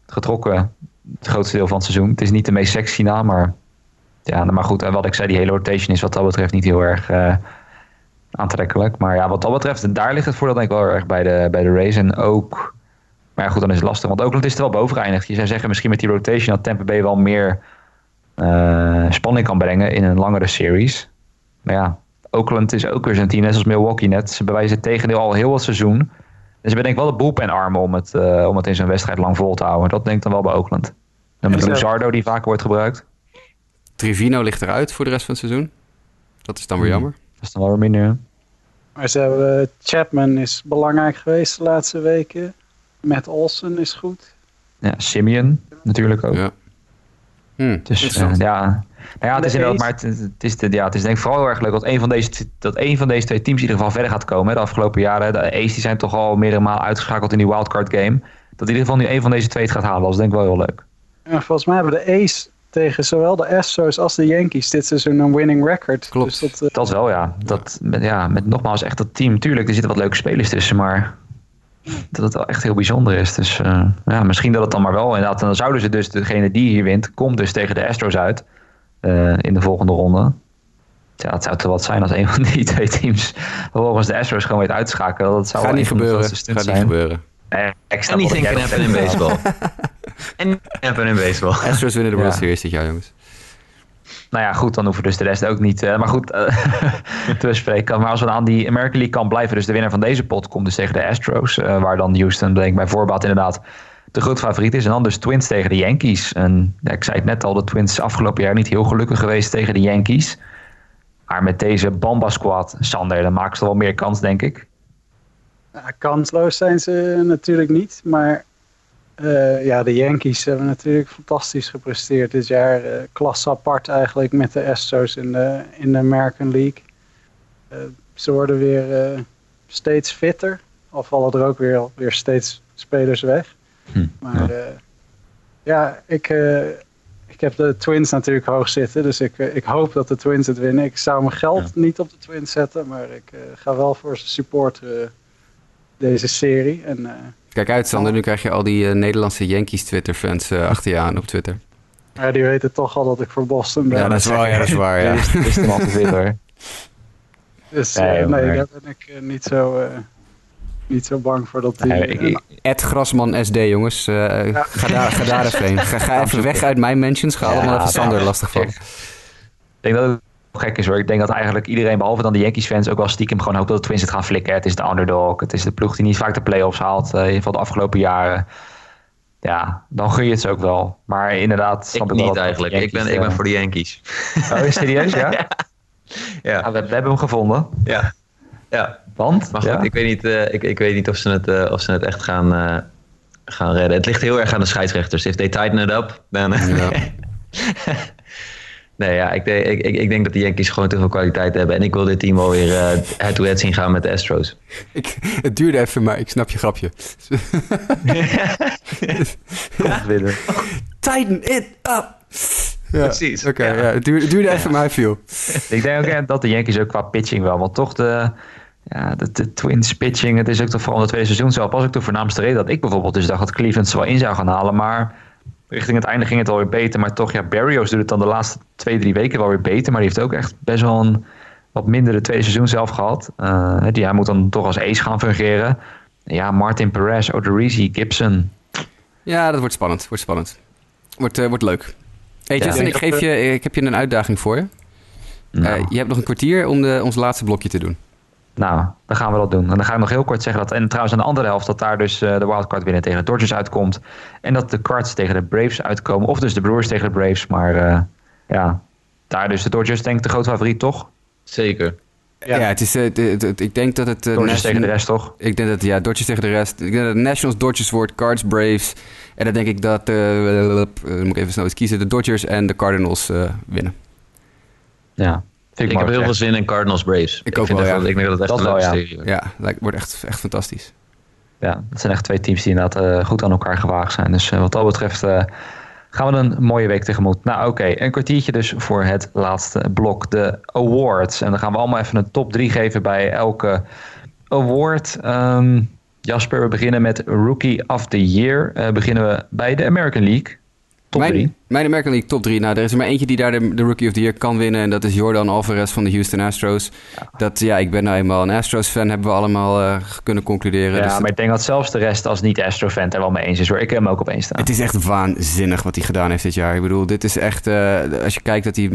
getrokken het grootste deel van het seizoen. Het is niet de meest sexy naam, maar ja, nou, maar goed. En wat ik zei, die hele rotation is wat dat betreft niet heel erg eh, aantrekkelijk. Maar ja, wat dat betreft, daar ligt het voordeel denk ik wel erg bij de, bij de race. En ook, maar ja, goed, dan is het lastig. Want Oakland is er wel boven geëindigd. Je zou zeggen, misschien met die rotation dat Tampa Bay wel meer eh, spanning kan brengen in een langere series. Maar ja, Oakland is ook weer zo'n team, net als Milwaukee net. Ze bewijzen het tegendeel al heel wat seizoen. Dus ze hebben denk ik wel de bullpen armen om het, eh, om het in zo'n wedstrijd lang vol te houden. Dat denk ik dan wel bij Oakland. Dan met. Luzardo, die vaker wordt gebruikt. Trivino ligt eruit voor de rest van het seizoen. Dat is dan weer Hmm. jammer. Dat is dan wel weer minder. Maar ze hebben, eh, Chapman is belangrijk geweest de laatste weken. Matt Olsen is goed. Ja, Simeon natuurlijk ook. Ja. Hm, Dus eh, ja, nou ja, het is De inderdaad, maar het, het is, de- ja, het is denk ik vooral heel erg leuk dat een van deze, dat een van deze twee teams in ieder geval verder gaat komen. hè, De afgelopen jaren. De Ace die zijn toch al meerdere malen uitgeschakeld in die wildcard game. Dat in ieder geval nu een van deze twee het gaat halen, dat is denk ik wel heel leuk. En volgens mij hebben de A's tegen zowel de Astros als de Yankees dit seizoen een winning record. Klopt. Dus dat, eh, Dat wel, ja. Dat, met, ja, met nogmaals echt dat team. Tuurlijk, er zitten wat leuke spelers tussen, maar dat het wel echt heel bijzonder is. Dus eh, ja, misschien dat het dan maar wel inderdaad. En dan zouden ze dus, degene die hier wint, komt dus tegen de Astros uit eh, in de volgende ronde. Ja, het zou te wat zijn als een van die twee teams volgens de Astros gewoon weet uit te schakelen. Dat zou Gaat wel niet gebeuren. Gaat niet zijn. gebeuren. Ik snap Anything can happen in baseball. Anything can happen in baseball. Astros winnen de World Ja. Series dit jaar, jongens. Nou ja, goed, dan hoeven we dus de rest ook niet. eh, maar goed, eh, te bespreken. Maar als we aan die American League kan blijven, dus de winnaar van deze pot komt dus tegen de Astros. eh, waar dan Houston, denk ik, bij voorbaat inderdaad de grote favoriet is. En dan dus Twins tegen de Yankees. En ja, ik zei het net al, de Twins afgelopen jaar niet heel gelukkig geweest tegen de Yankees. Maar met deze Bamba squad, Sander, dan maken ze wel meer kans, denk ik. ja, kansloos zijn ze natuurlijk niet. Maar eh, ja, de Yankees hebben natuurlijk fantastisch gepresteerd dit jaar. eh klasse apart eigenlijk met de Astros in de, in de American League. Eh, ze worden weer steeds fitter. Al vallen er ook weer, weer steeds spelers weg. Hm, Maar ja, ja ik, ik heb de Twins natuurlijk hoog zitten. Dus ik, ik hoop dat de Twins het winnen. Ik zou mijn geld Ja. niet op de Twins zetten. Maar ik ga wel voor ze supporteren deze serie. En Kijk uit, Sander. Nu krijg je al die eh, Nederlandse Yankees Twitter-fans eh, achter je aan op Twitter. ja, die weten toch al dat ik voor Boston ben. Ja, dat is waar. Ja, dat is waar, ja. Is hem al te veel hoor. Dus Nee, eh, nee, maar- daar ben ik niet, zo, eh, niet zo bang voor dat die... Ik- Ed Grasman SD, jongens. Eh, ga, daar, ga daar even heen. Ga, ga even weg uit mijn mentions. Ga Ja, allemaal even Sander lastigvallen. Ik denk dat het gek is hoor. Ik denk dat eigenlijk iedereen, behalve dan de Yankees fans, ook wel stiekem gewoon hoopt dat de Twins het gaan flikken. Het is de underdog. Het is de ploeg die niet vaak de playoffs haalt. eh, van de afgelopen jaren. ja, dan gun je het ze ook wel. Maar inderdaad, snap Ik ik, niet eigenlijk. Ik ben, ik ben eh, voor de Yankees. Oh, is serieus, ja? ja. Ja. Ah, we, we hebben hem gevonden. ja. ja. Want? Maar goed, ja? ik, weet niet, eh, ik, ik weet niet of ze het, eh, of ze het echt gaan, eh, gaan redden. Het ligt heel erg aan de scheidsrechters. If they tighten it up, dan... Ja. nee, ja, ik, ik, ik, ik denk dat de Yankees gewoon te veel kwaliteit hebben. En ik wil dit team wel weer eh, head-to-head zien gaan met de Astros. Ik, het duurde even, maar ik snap je grapje. Komt winnen. Tighten it up! Ja, Precies, Oké, ja. ja. het, duurde, het duurde even, maar hij viel. Ik denk ook dat de Yankees ook qua pitching wel, want toch de, ja, de, de Twins pitching, het is ook toch vooral in het tweede seizoen zelf, was ook de voornaamste reden dat ik bijvoorbeeld dus dacht dat Cleveland ze wel in zou gaan halen, maar richting het einde ging het alweer beter, maar toch, ja, Barrios doet het dan de laatste twee, drie weken wel weer beter, maar die heeft ook echt best wel een wat mindere tweede seizoen zelf gehad. Eh, die, hij moet dan toch als ace gaan fungeren. Ja, Martin Perez, Odorizzi, Gibson. Ja, dat wordt spannend. Wordt spannend. Wordt, eh, wordt leuk. Hey Ja. Justin, ik, geef je, ik heb je een uitdaging voor je. Nou. Eh, je hebt nog een kwartier om de, ons laatste blokje te doen. Nou, dan gaan we dat doen. En dan ga ik nog heel kort zeggen dat, en trouwens aan de andere helft, dat daar dus eh, de wildcard winnen tegen de Dodgers uitkomt. En dat de Cards tegen de Braves uitkomen. Of dus de Brewers tegen de Braves. Maar eh, ja, daar dus de Dodgers denk ik de grote favoriet, toch? Zeker. Ja, het is, eh, het- het- het- ik denk dat het... eh, Dodgers Nation- tegen de rest, toch? Ik denk dat, ja, Dodgers tegen de rest. Ik denk dat het Nationals Dodgers wordt, Cards Braves. En dan denk ik dat, eh, eh, moet ik even snel eens kiezen, de Dodgers en de Cardinals eh, winnen. Ja, vind Ik, ik, heb heel veel zin in Cardinals Braves. Ik ook vind wel, echt ja. dat- Ik denk dat het echt Dat een leuke ja. serie wordt. Ja, lijkt, wordt echt, echt fantastisch. Ja, dat zijn echt twee teams die inderdaad eh, goed aan elkaar gewaagd zijn. Dus eh, wat dat betreft eh, gaan we een mooie week tegemoet. Nou oké, een kwartiertje dus voor het laatste blok, de awards. En dan gaan we allemaal even een top 3 geven bij elke award. Ehm, Jasper, we beginnen met Rookie of the Year. Beginnen we bij de American League. Top mijn, 3. Mijn American League top 3. Nou, er is er maar eentje die daar de, de Rookie of the Year kan winnen. En dat is Jordan Alvarez van de Houston Astros. Dat, ja, ik ben nou eenmaal een Astros-fan, hebben we allemaal eh, kunnen concluderen. Ja, Dus maar ik denk dat zelfs de rest als niet-Astro-fan er wel mee eens is hoor. Ik heb hem ook op één staan. Het is echt waanzinnig wat hij gedaan heeft dit jaar. Ik bedoel, dit is echt... eh, als je kijkt dat hij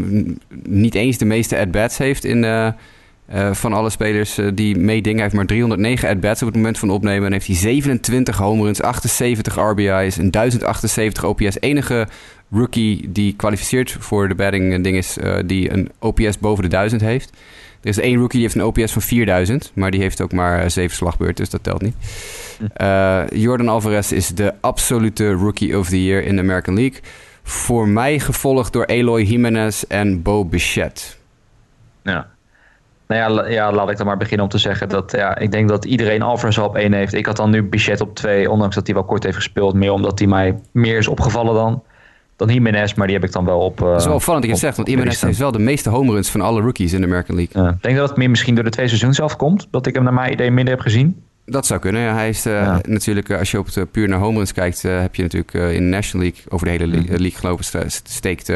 niet eens de meeste at-bats heeft in... eh, eh, van alle spelers eh, die meedingen. Heeft maar 309 at-bats op het moment van opnemen. En heeft hij 27 home runs, 78 RBI's en 1078 OPS. Enige rookie die kwalificeert voor de batting eh, ding is... die een OPS boven de 1000 heeft. Er is één rookie die heeft een OPS van 4000. Maar die heeft ook maar zeven slagbeurten, dus dat telt niet. Jordan Alvarez is de absolute Rookie of the Year in de American League. Voor mij gevolgd door Eloy Jimenez en Bo Bichette. Ja. Nou ja, ja, laat ik dan maar beginnen om te zeggen dat ja, ik denk dat iedereen Alvarez wel op één heeft. Ik had dan nu Bichette op twee, ondanks dat hij wel kort heeft gespeeld. Meer omdat hij mij meer is opgevallen dan, dan Jiménez, maar die heb ik dan wel op... eh, Dat is wel opvallend dat je het zegt, want drie heeft wel de meeste home runs van alle rookies in de American League. Ja. Ik denk dat het meer misschien door de twee seizoen zelf komt. Dat ik hem naar mijn idee minder heb gezien. Dat zou kunnen. Ja, hij is eh, Ja. natuurlijk, eh, als je op het puur naar home runs kijkt, heb je natuurlijk in de National League, over de hele le- Mhm. league gelopen, steekt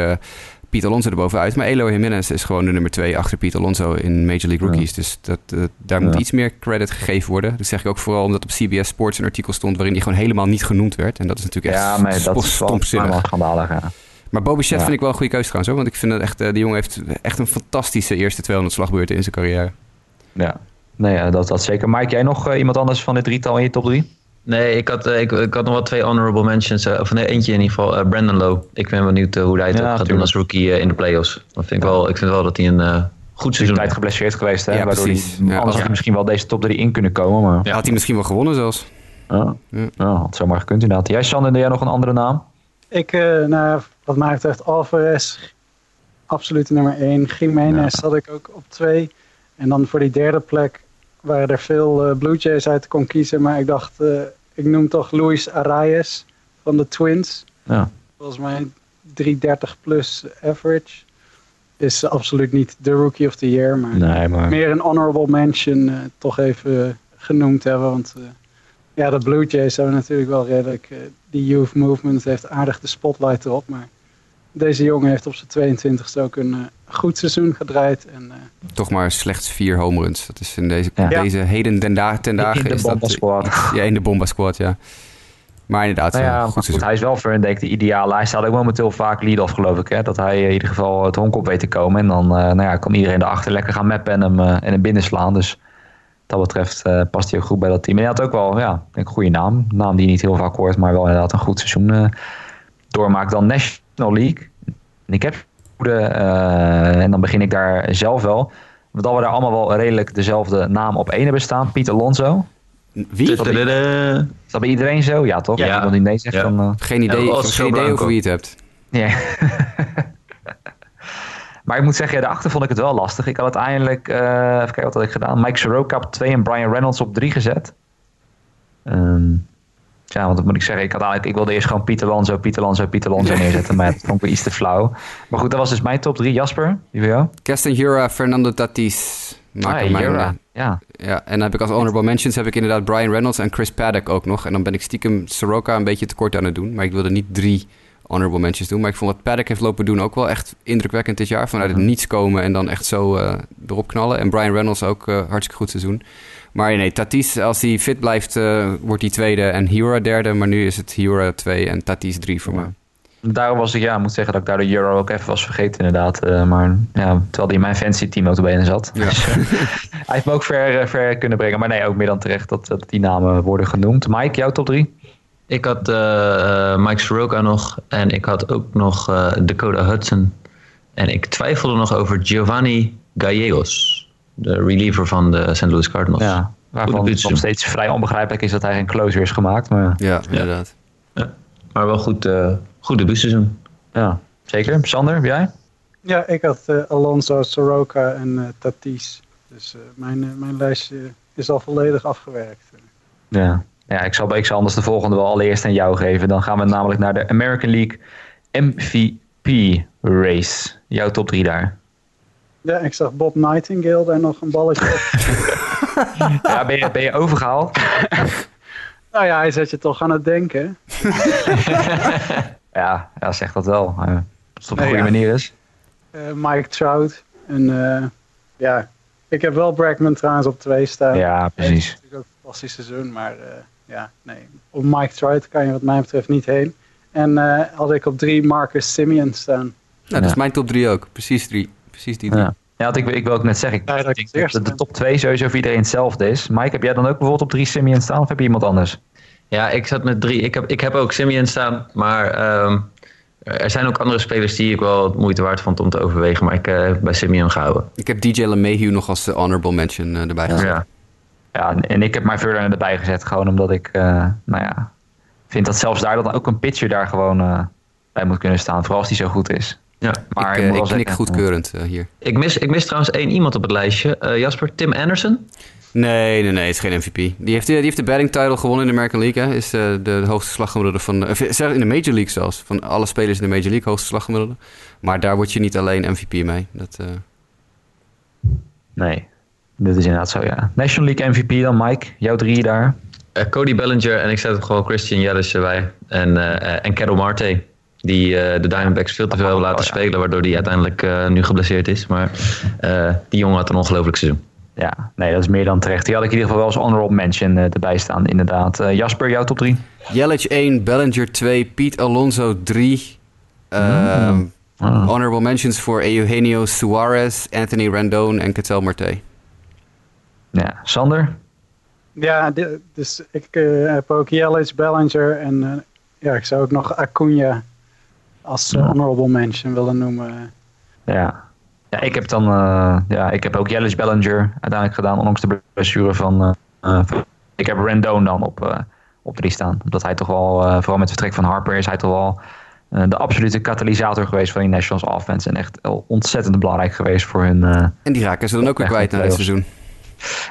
Piet Alonso er bovenuit. Maar Eloy Jimenez is gewoon de nummer twee achter Piet Alonso in Major League Ja. Rookies. Dus dat, eh, daar moet iets meer credit gegeven worden. Dat zeg ik ook vooral omdat op CBS Sports een artikel stond waarin hij gewoon helemaal niet genoemd werd. En dat is natuurlijk echt ja, maar dat is wel schandalig. Ja. Maar Bobby Chet vind ik wel een goede keuze trouwens. Hoor, want ik vind dat echt, eh, die jongen heeft echt een fantastische eerste 200 slagbeurten in zijn carrière. ja. Nee, ja, dat, dat zeker. Mike, jij nog eh, iemand anders van dit drietal in je top drie? Nee, ik had, eh, ik, ik had nog wel twee honorable mentions. eh, of nee, eentje in ieder geval. eh, Brandon Lowe. Ik ben benieuwd eh, hoe hij het Ja, gaat doen als rookie in de playoffs. Dat vind ik, wel, ik vind wel dat hij een eh, goed seizoen tijd heeft. geblesseerd geweest, hè? Ja, waardoor precies. hij, Ja. anders had hij misschien wel deze top 3 in kunnen komen. Maar Ja. Had hij misschien wel gewonnen zelfs. ja. Ja. Ja, had zomaar gekund inderdaad. Jij, Sander, jij nog een andere naam? Ik, eh, nou, wat mij betreft, Alvarez, absoluut nummer 1. Jiménez had ik ook op 2. En dan voor die derde plek waren er veel eh, Blue Jays uit te kon kiezen. Maar ik dacht, eh, ik noem toch Luis Arias van de Twins. Ja. Volgens mij 330 plus average. Is absoluut niet de Rookie of the Year, maar Nee, maar... meer een honorable mention eh, toch even genoemd hebben. Want ja, de Blue Jays hebben natuurlijk wel redelijk... die youth movement heeft aardig de spotlight erop. Maar deze jongen heeft op zijn 22e ook een goed seizoen gedraaid. En eh, Toch maar slechts vier home runs. Dat is in deze, Ja. deze heden ten, da ten dagen. In de is dat, Bomba Squad. Ja, in de Bomba Squad, ja. Maar inderdaad, Nou een ja, goed maar goed, seizoen. hij is wel voor denk ik de ideale. Hij staat ook momenteel vaak lead-off geloof ik. Hè? Dat hij in ieder geval het honk op weet te komen. En dan eh, nou ja, kan iedereen erachter lekker gaan mappen en hem, eh, en hem binnenslaan. Dus dat betreft uh, past hij ook goed bij dat team. En hij had ook wel, ja, een goede naam. Een naam die je niet heel vaak hoort, maar wel inderdaad een goed seizoen uh, doormaakt. Dan National League. En ik heb goede, en dan begin ik daar zelf wel. Dat we daar allemaal wel redelijk dezelfde naam op één hebben staan. Piet Alonso. Wie? Is dat, bij, is dat bij iedereen zo? Ja, toch? Ja. Als nee zegt, dan... Uh... Geen idee, ja, geen idee over wie je het hebt. Ja. maar ik moet zeggen, ja, daarachter vond ik het wel lastig. Ik had uiteindelijk, uh, even kijken wat had ik gedaan. Mike Soroka op 2 en Brian Reynolds op 3 gezet. Um, ja, want dat moet ik zeggen. Ik, had eigenlijk, ik wilde eerst gewoon Pieter Lanzo, Pieter Lanzo, Pieter Lanzo neerzetten. maar dat vond ik iets te flauw. Maar goed, dat was dus mijn top 3. Jasper, die jou? Keston Jura, Fernando Tatis. Ah, Jura, ja. ja. En dan heb ik als honorable mentions heb ik inderdaad Brian Reynolds en Chris Paddock ook nog. En dan ben ik stiekem Soroka een beetje tekort aan het doen. Maar ik wilde niet drie honorable mentions doen. Maar ik vond wat Paddock heeft lopen doen ook wel echt indrukwekkend dit jaar. Vanuit het niets komen en dan echt zo uh, erop knallen. En Brian Reynolds ook uh, hartstikke goed seizoen. Maar nee, Tatis, als hij fit blijft, uh, wordt hij tweede en Hura derde. Maar nu is het Hura 2 en Tatis 3 voor ja. mij. Daarom was ik, ja, moet zeggen dat ik daar de Euro ook even was vergeten inderdaad. Uh, maar ja, terwijl hij in mijn fancy team ook benen zat. Ja. Dus, uh, hij heeft me ook ver, ver kunnen brengen. Maar nee, ook meer dan terecht dat, dat die namen worden genoemd. Mike, jouw top 3? Ik had uh, Mike Soroka nog. En ik had ook nog Dakota Hudson. En ik twijfelde nog over Giovanni Gallegos. De reliever van de St. Louis Cardinals. Ja, waarvan het nog steeds vrij onbegrijpelijk is dat hij geen closer is gemaakt. Maar... Ja, inderdaad. Ja. Maar wel goed, uh, goed debuutseizoen. Ja, zeker. Sander, jij? Ja, ik had uh, Alonso, Soroka en uh, Tatis. Dus mijn, mijn lijstje is al volledig afgewerkt. Ja, ja ik, zal, ik zal anders de volgende wel allereerst aan jou geven. Dan gaan we namelijk naar de American League MVP race. Jouw top 3 daar. Ja, ik zag Bob Nightingale daar nog een balletje ja, ben je, ben je overgehaald? nou ja, hij zet je toch aan het denken. ja, ja, zeg dat wel. Uh, als het op een goede ja. manier is. Uh, Mike Trout. En uh, ja, ik heb wel Bregman trouwens op twee staan. Ja, precies. Het is natuurlijk ook een fantastisch seizoen, maar ja, nee. Op Mike Trout kan je wat mij betreft niet heen. En had ik op drie Marcus Simeon staan. Ja, dat is mijn top drie ook. Precies drie. Precies die drie. Ja. Ja, ik, ik wil ook net zeggen, ik ja, dat denk dat de top 2 sowieso voor iedereen hetzelfde is. Mike, heb jij dan ook bijvoorbeeld op drie Simeon staan of heb je iemand anders? Ja, ik zat met drie. Ik heb, ik heb ook Simeon staan, maar um, er zijn ook andere spelers die ik wel het moeite waard vond om te overwegen. Maar ik heb uh, bij Simeon gehouden. Ik heb DJ LeMahieu nog als honorable mention uh, erbij gezet. Ja. ja, en ik heb mijn Verder erbij gezet gewoon omdat ik, uh, nou ja, vind dat zelfs daar dan ook een pitcher daar gewoon bij moet kunnen staan. Vooral als die zo goed is. Ja, maar ik, uh, ik knik goedkeurend uh, hier. Ik mis, ik mis trouwens één iemand op het lijstje. Uh, Jasper, Tim Anderson? Nee, nee, nee, is geen MVP. Die heeft, die heeft de batting title gewonnen in de American League. Hè. Is de, de hoogste slaggemiddelde van... in de Major League zelfs. Van alle spelers in de Major League, hoogste slaggemiddelde. Maar daar word je niet alleen MVP mee. Dat, Nee, dat is inderdaad zo, ja. National League MVP dan, Mike. Jouw drie daar. Cody Bellinger en ik zet er gewoon Christian Yelich erbij. En, en Kettle Marte. Die uh, de Diamondbacks veel te veel hebben laten spelen, waardoor die uiteindelijk uh, nu geblesseerd is. Maar uh, die jongen had een ongelooflijk seizoen. Ja, nee, dat is meer dan terecht. Die had ik in ieder geval wel als honorable mention erbij staan, inderdaad. Jasper, jouw top 3? Yelich 1, Bellinger 2, Piet Alonso 3. Mm. Oh. Honorable mentions voor Eugenio Suarez, Anthony Rendon en Ketel Marte. Ja, Sander? Ja, dus ik heb ook Yelich, Bellinger en ja, ik zou ook nog Acuna als uh, honorable mention willen noemen. Ja. Ja, ik heb dan uh, ja, ik heb ook Jellis Bellinger uiteindelijk gedaan, ondanks de blessure van. Uh, ik heb Rendon dan op, op drie staan. Omdat hij toch wel, vooral met het vertrek van Harper, is hij toch wel de absolute katalysator geweest van die Nationals offense. En echt ontzettend belangrijk geweest voor hun. en die raken ze dan ook weer kwijt na dit seizoen.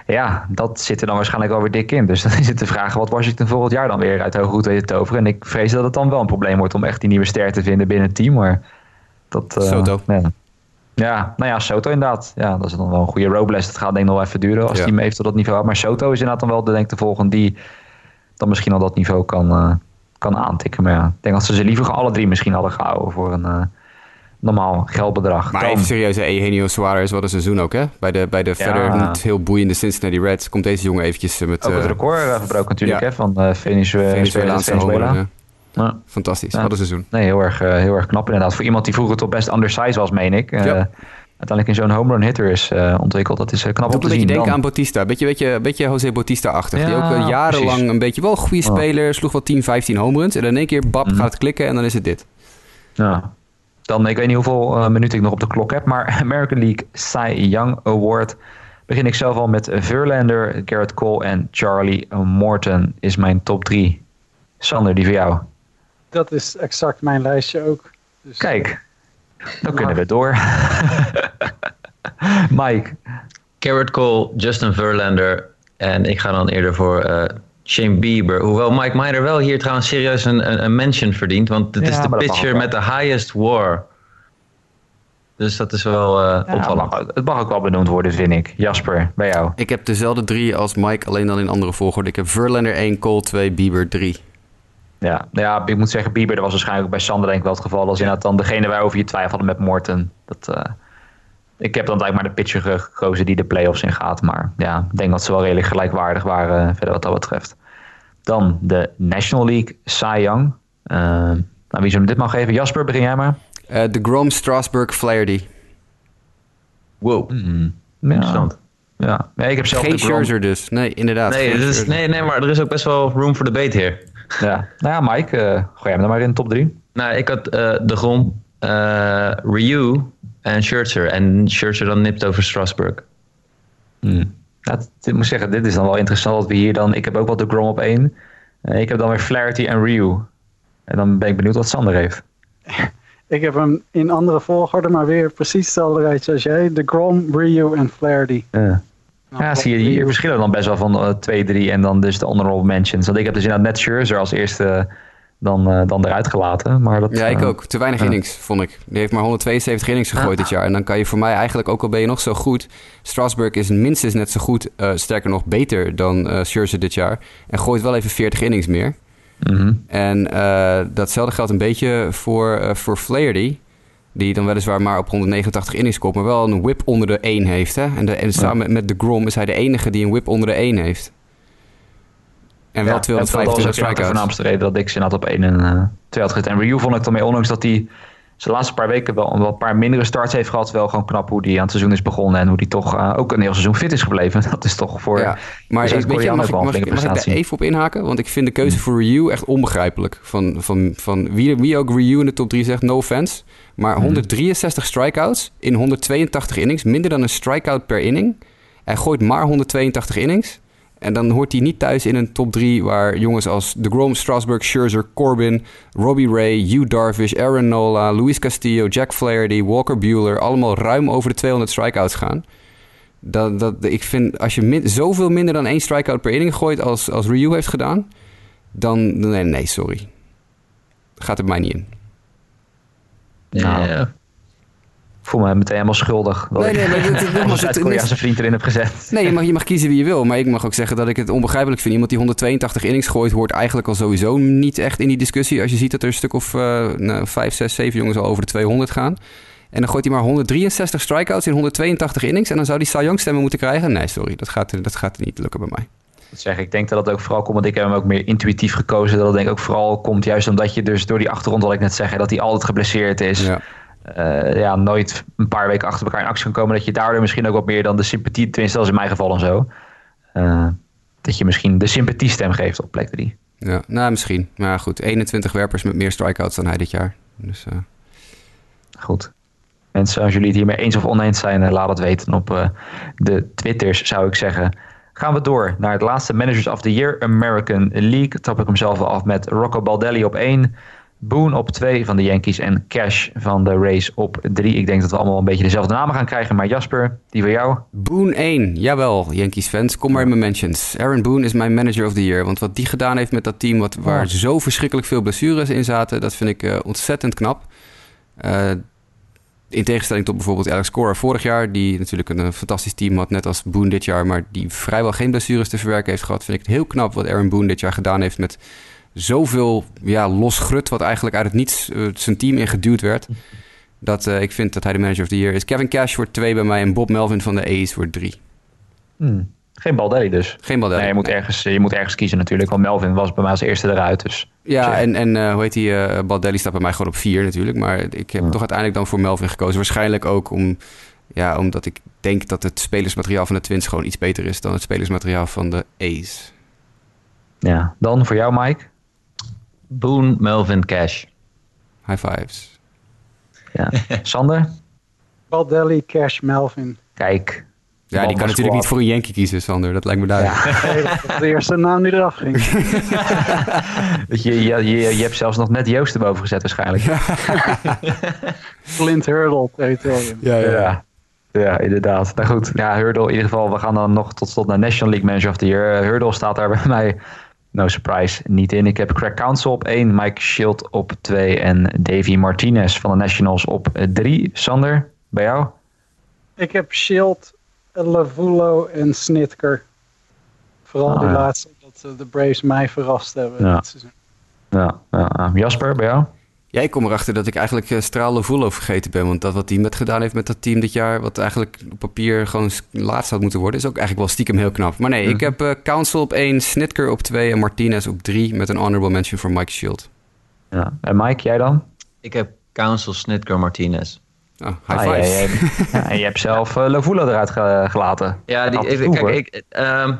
Ja, dat zit er dan waarschijnlijk alweer dik in. Dus dan is het de vraag, wat Washington volgend jaar dan weer uit hoge goed weet te toveren. En ik vrees dat het dan wel een probleem wordt om echt die nieuwe ster te vinden binnen het team. Maar dat, uh, Soto. Ja. ja, nou ja, Soto inderdaad. Ja, dat is dan wel een goede Robles. Dat gaat denk ik nog wel even duren als ja. hij heeft tot dat niveau. Maar Soto is inderdaad dan wel de, denk ik, de volgende die dan misschien al dat niveau kan, uh, kan aantikken. Maar ja, ik denk dat ze ze liever alle drie misschien hadden gehouden voor een... Uh, normaal geldbedrag. Maar even serieus, Eugenio Suarez, wat een seizoen ook, hè? Bij de, bij de ja. verder niet heel boeiende Cincinnati Reds komt deze jongen eventjes met... Ook het record uh, verbroken natuurlijk, ja. hè? Van uh, Venezuela. Venezuela. Ja. Ja. Fantastisch, wat een seizoen. Nee, heel erg, uh, heel erg knap inderdaad. Voor iemand die vroeger toch best undersized was, meen ik. Uh, uiteindelijk in zo'n home run hitter is uh, ontwikkeld. Dat is uh, knap om te een zien. beetje denken Dan- aan Bautista. Beetje, beetje, beetje José Bautista-achtig. die ook uh, jarenlang precies. een beetje wel een goede Oh. speler. Sloeg wel 10, 15 home runs. En dan in één keer, bab, gaat het klikken en dan is het dit. Ja. Dan, ik weet niet hoeveel eh, minuten ik nog op de klok heb, maar American League Cy Young Award begin ik zelf al met Verlander, Garrett Cole en Charlie Morton is mijn top 3. Sander, die voor jou. Dat is exact mijn lijstje ook. Dus, Kijk, dan kunnen we door. Mike, Garrett Cole, Justin Verlander en ik ga dan eerder voor eh, Shane Bieber. Hoewel Mike Minor wel hier trouwens serieus een, een, een mention verdient. Want het Ja, is de pitcher met de highest war. Dus dat is wel eh, ja, het, opvallend. mag, het mag ook wel benoemd worden, vind ik. Jasper, bij jou. Ik heb dezelfde drie als Mike, alleen dan in andere volgorde. Ik heb Verlander 1, Cole 2, Bieber 3. Ja, nou ja, ik moet zeggen, Bieber, dat was waarschijnlijk bij Sander denk ik wel het geval. Als inderdaad dan degene waarover je twijfel hadden met Morton. Dat, eh, ik heb dan eigenlijk maar de pitcher ge- gekozen die de playoffs in gaat. Maar ja, ik denk dat ze wel redelijk gelijkwaardig waren eh, verder wat dat betreft. Dan de National League, Cy Young. Eh, nou, wie zou hem dit mag geven? Jasper, begin jij maar. Eh, de Grom, Strasburg, Flaherty. Wow, Mm, ja, interessant. ja. Nee, ik heb zelf Geen de Grom- Scherzer dus. Nee, inderdaad. Nee, geen dit is, Scherzer. nee, nee, maar er is ook best wel room for debate hier. Ja. Nou ja, Mike, eh, gooi jij hem dan maar in de top 3. Nou, ik had eh, de Grom, eh, Ryu en Scherzer. En Scherzer dan nipt over Strasburg. Hmm. Ik moet zeggen, dit is dan wel interessant dat we hier dan... Ik heb ook wel de Grom op één. Eh, ik heb dan weer Flaherty en Ryu. En dan ben ik benieuwd wat Sander heeft. Ik heb hem in andere volgorde, maar weer precies hetzelfde rijtje als jij. De Grom, Ryu en Flaherty. Ja, Nou, ja zie je, hier verschillen dan best wel van eh, 2, 3 en dan dus de honorable mentions. Want ik heb dus inderdaad net Scherzer als eerste dan, eh, dan eruit gelaten. Maar dat, Ja, ik eh, ook. Te weinig innings, vond ik. Die heeft maar 172 innings gegooid dit jaar. En dan kan je voor mij eigenlijk, ook al ben je nog zo goed... Strasburg is minstens net zo goed, eh, sterker nog beter dan eh Scherzer dit jaar. En gooit wel even 40 innings meer. mhm. En datzelfde geldt een beetje voor, eh voor Flaherty. Die dan weliswaar maar op 189 innings komt, maar wel een whip onder de 1 heeft. Hè? En, de, en samen met, met de Grom is hij de enige die een whip onder de 1 heeft. En wel Ja, 225 dat was ook inderdaad de strikeouts. voornaamste reden dat ze inderdaad op 1 en eh 2 had gezet. En Ryu vond ik dan mee, ondanks dat hij zijn laatste paar weken wel, wel een paar mindere starts heeft gehad. Wel gewoon knap hoe hij aan het seizoen is begonnen. En hoe hij toch eh, ook een heel seizoen fit is gebleven. Dat is toch voor... Ja, maar ik, weet je, mag, ik, mag, ik, mag ik daar even op inhaken? Want ik vind de keuze Mm. voor Ryu echt onbegrijpelijk. Van, van, van wie, wie ook Ryu in de top 3 zegt, no offense. Maar Mm. 163 strikeouts in 182 innings. Minder dan een strikeout per inning. Hij gooit maar 182 innings. En dan hoort hij niet thuis in een top 3 waar jongens als DeGrom, Strasburg, Scherzer, Corbin, Robbie Ray, Hugh Darvish, Aaron Nola, Luis Castillo, Jack Flaherty, Walker Bueller allemaal ruim over de 200 strikeouts gaan. Dat, dat, ik vind, als je min- zoveel minder dan één strikeout per inning gooit als, als Ryu heeft gedaan, dan, nee, nee, sorry. Gaat er bij mij niet in. Nou, Ja. Voel me meteen helemaal schuldig. Dat Nee, nee, nogmaals, het- Zuid-Koreaanse vriend erin heb gezet. Nee, je mag, je mag kiezen wie je wil. Maar ik mag ook zeggen dat ik het onbegrijpelijk vind. Iemand die 182 innings gooit, hoort eigenlijk al sowieso niet echt in die discussie. Als je ziet dat er een stuk of eh nou, 5, 6, 7 jongens al over de 200 gaan. En dan gooit hij maar 163 strikeouts in 182 innings. En dan zou die Cy Young stemmen moeten krijgen. Nee, sorry, dat gaat, dat gaat niet lukken bij mij. Dat zeg, ik denk dat dat ook vooral komt, want ik heb hem ook meer intuïtief gekozen. Dat het denk ik ook vooral komt juist omdat je dus door die achtergrond, wat ik net zeg, hè, dat hij altijd geblesseerd is. Ja. Eh, ja, nooit een paar weken achter elkaar in actie kan komen. Dat je daardoor misschien ook wat meer dan de sympathie, tenminste dat is in mijn geval dan zo. eh, dat je misschien de sympathiestem geeft op plek 3. Ja, nou misschien. Maar goed, 21 werpers met meer strikeouts dan hij dit jaar. Dus eh, Goed. Mensen, als jullie het hiermee eens of oneens zijn, laat het weten op de Twitters, zou ik zeggen. Gaan we door naar het laatste Managers of the Year American League. Trap ik hem zelf af met Rocco Baldelli op 1. Boone op 2 van de Yankees en Cash van de Rays op 3. Ik denk dat we allemaal een beetje dezelfde namen gaan krijgen. Maar Jasper, die voor jou? Boone 1, jawel, Yankees fans. Kom maar in mijn mentions. Aaron Boone is mijn manager of the year. Want wat die gedaan heeft met dat team, wat, waar Oh. zo verschrikkelijk veel blessures in zaten, dat vind ik eh, ontzettend knap. Eh, in tegenstelling tot bijvoorbeeld Alex Cora vorig jaar, die natuurlijk een, eh, fantastisch team had, net als Boone dit jaar, maar die vrijwel geen blessures te verwerken heeft gehad, vind ik het heel knap wat Aaron Boone dit jaar gedaan heeft met zoveel ja, los grut, wat eigenlijk uit het niets eh, zijn team ingeduwd werd. Dat eh, ik vind dat hij de manager of the year is. Kevin Cash wordt 2 bij mij en Bob Melvin van de A's wordt 3. Hmm. Geen Baldelli dus. Geen Baldelli. Nee, je moet, ergens, je moet ergens kiezen natuurlijk. Want Melvin was bij mij als eerste eruit. Dus Ja, en, en eh, hoe heet die? eh Baldelli staat bij mij gewoon op 4 natuurlijk. Maar ik heb Ja. toch uiteindelijk dan voor Melvin gekozen. Waarschijnlijk ook om Ja, omdat ik denk dat het spelersmateriaal van de Twins gewoon iets beter is dan het spelersmateriaal van de A's. Ja, dan voor jou Mike? Boone, Melvin, Cash. High fives. Ja. Sander? Baldelli, Cash, Melvin. Kijk. Ja, die kan natuurlijk niet voor een Yankee kiezen, Sander. Dat lijkt me duidelijk. Ja. Nee, dat was de eerste naam die eraf ging. je, je, je, je hebt zelfs nog net Joost erboven gezet waarschijnlijk. Flint Hurdle territorium. Ja, ja. ja. Ja, inderdaad. Nou goed, ja, Hurdle in ieder geval. We gaan dan nog tot slot naar National League Manager of the Year. Hurdle staat daar bij mij, no surprise, niet in. Ik heb Craig Council op 1, Mike Schild op 2 en Davy Martinez van de Nationals op 3. Sander, bij jou? Ik heb Schild, Lavulo en Snitker. Vooral Ah, die ja. laatste, dat eh, de Braves mij verrast hebben Ja. dit seizoen. Ja, ja. Jasper, bij jou? Ja, ik kom erachter dat ik eigenlijk uh, Stralen Voelo vergeten ben. Want dat wat hij met gedaan heeft met dat team dit jaar... wat eigenlijk op papier gewoon laatst had moeten worden... is ook eigenlijk wel stiekem heel knap. Maar nee, ik heb eh, Council op 1, Snitker op 2 en Martinez op 3... met een honorable mention voor Mike Shield. Ja. En Mike, jij dan? Ik heb Council, Snitker, Martinez. Oh, high Ah, ja, five. ja, ja. en je hebt zelf uh, eruit ge- gelaten. Ja, die, Af en ik, toe, kijk, ik, ehm,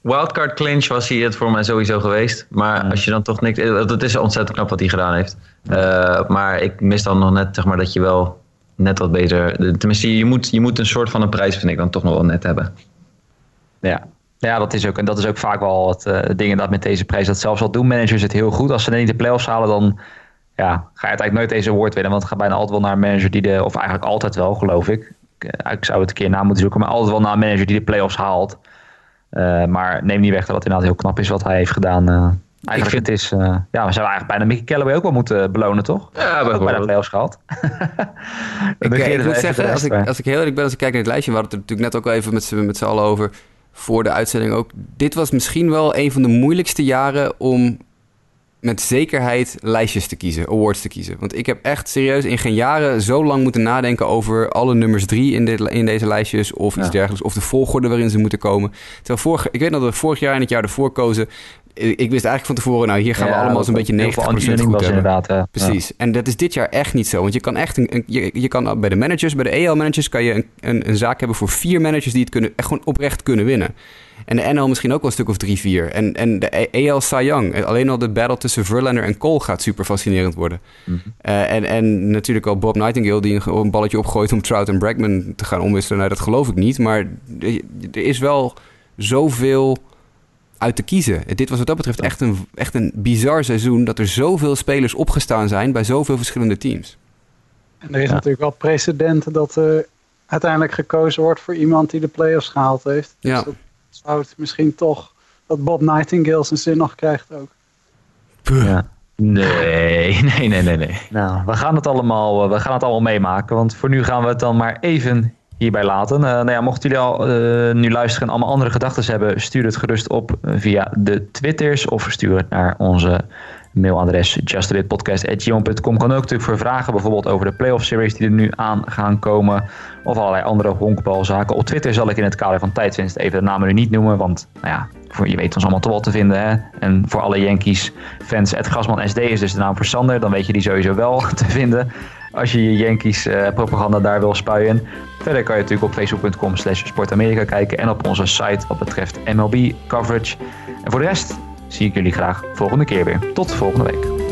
wildcard clinch was hij het voor mij sowieso geweest. Maar Ja. als je dan toch niks... eh, Het is ontzettend knap wat hij gedaan heeft. Eh, maar ik mis dan nog net, zeg maar, dat je wel net wat beter... Tenminste, je moet, je moet een soort van een prijs, vind ik, dan toch nog wel net hebben. Ja. Ja, dat is ook, en dat is ook vaak wel het uh, ding dat met deze prijs. Dat zelfs al doen managers het heel goed. Als ze niet de playoffs halen, dan ja, ga je uiteindelijk nooit deze award winnen. Want het gaat bijna altijd wel naar een manager die de... Of eigenlijk altijd wel, geloof ik. Ik, eh, ik zou het een keer na moeten zoeken. Maar altijd wel naar een manager die de playoffs haalt. Uh, maar neem niet weg dat het inderdaad heel knap is wat hij heeft gedaan. Uh, eigenlijk vind... het is... Uh, ja, we zouden eigenlijk bijna Mickey Callaway ook wel moeten belonen, toch? Ja, ook bij de playoffs gehad. ik, ik moet zeggen, als ik, als ik heel eerlijk ben, als ik kijk naar het lijstje... we hadden het er natuurlijk net ook al even met z'n, met z'n allen over... voor de uitzending ook. Dit was misschien wel een van de moeilijkste jaren om met zekerheid lijstjes te kiezen, awards te kiezen. Want ik heb echt serieus in geen jaren zo lang moeten nadenken over alle nummers drie in, dit, in deze lijstjes of iets ja. dergelijks. Of de volgorde waarin ze moeten komen. Terwijl vorig, ik weet nog dat we vorig jaar en het jaar ervoor kozen. Ik wist eigenlijk van tevoren, nou hier gaan ja, we allemaal zo'n beetje 90% goed hebben. Inderdaad. Precies. En dat is dit jaar echt niet zo. Want je kan echt een, een je, je, kan bij de managers, bij de EL-managers, kan je een, een, een, zaak hebben voor vier managers die het kunnen, echt gewoon oprecht kunnen winnen. En de NL misschien ook wel een stuk of drie, vier. En, en de EL Cy Young. Alleen al de battle tussen Verlander en Cole gaat super fascinerend worden. Mm -hmm. uh, en, en natuurlijk al Bob Nightingale die een, een, balletje opgooit om Trout en Bregman te gaan omwisselen. Nou, dat geloof ik niet. Maar er is wel zoveel uit te kiezen. Dit was wat dat betreft echt een, echt een bizar seizoen... dat er zoveel spelers opgestaan zijn bij zoveel verschillende teams. En er is ja. natuurlijk wel precedenten dat er uiteindelijk gekozen wordt... voor iemand die de play-offs gehaald heeft. Ja. Dus dat zou het misschien toch dat Bob Nightingale zijn zin nog krijgt ook. Ja. Nee, nee, nee, nee, nee. Nou, we gaan het allemaal, we gaan het allemaal meemaken. Want voor nu gaan we het dan maar even hierbij laten. Uh, nou ja, mochten jullie al uh, nu luisteren en allemaal andere gedachten hebben, stuur het gerust op via de Twitters of stuur het naar onze mailadres justredpodcast.gmail.com. Kan ook natuurlijk voor vragen, bijvoorbeeld over de playoff series die er nu aan gaan komen. Of allerlei andere honkbalzaken. Op Twitter zal ik in het kader van tijdwinst even de namen nu niet noemen. Want nou ja, voor, je weet ons allemaal toch wel te vinden. Hè? En voor alle Yankees fans, het Grasman SD is dus de naam voor Sander. Dan weet je die sowieso wel te vinden. Als je je Yankees uh, propaganda daar wil spuien. Verder kan je natuurlijk op facebook.com slash sportamerika kijken. En op onze site wat betreft MLB coverage. En voor de rest zie ik jullie graag volgende keer weer. Tot volgende week.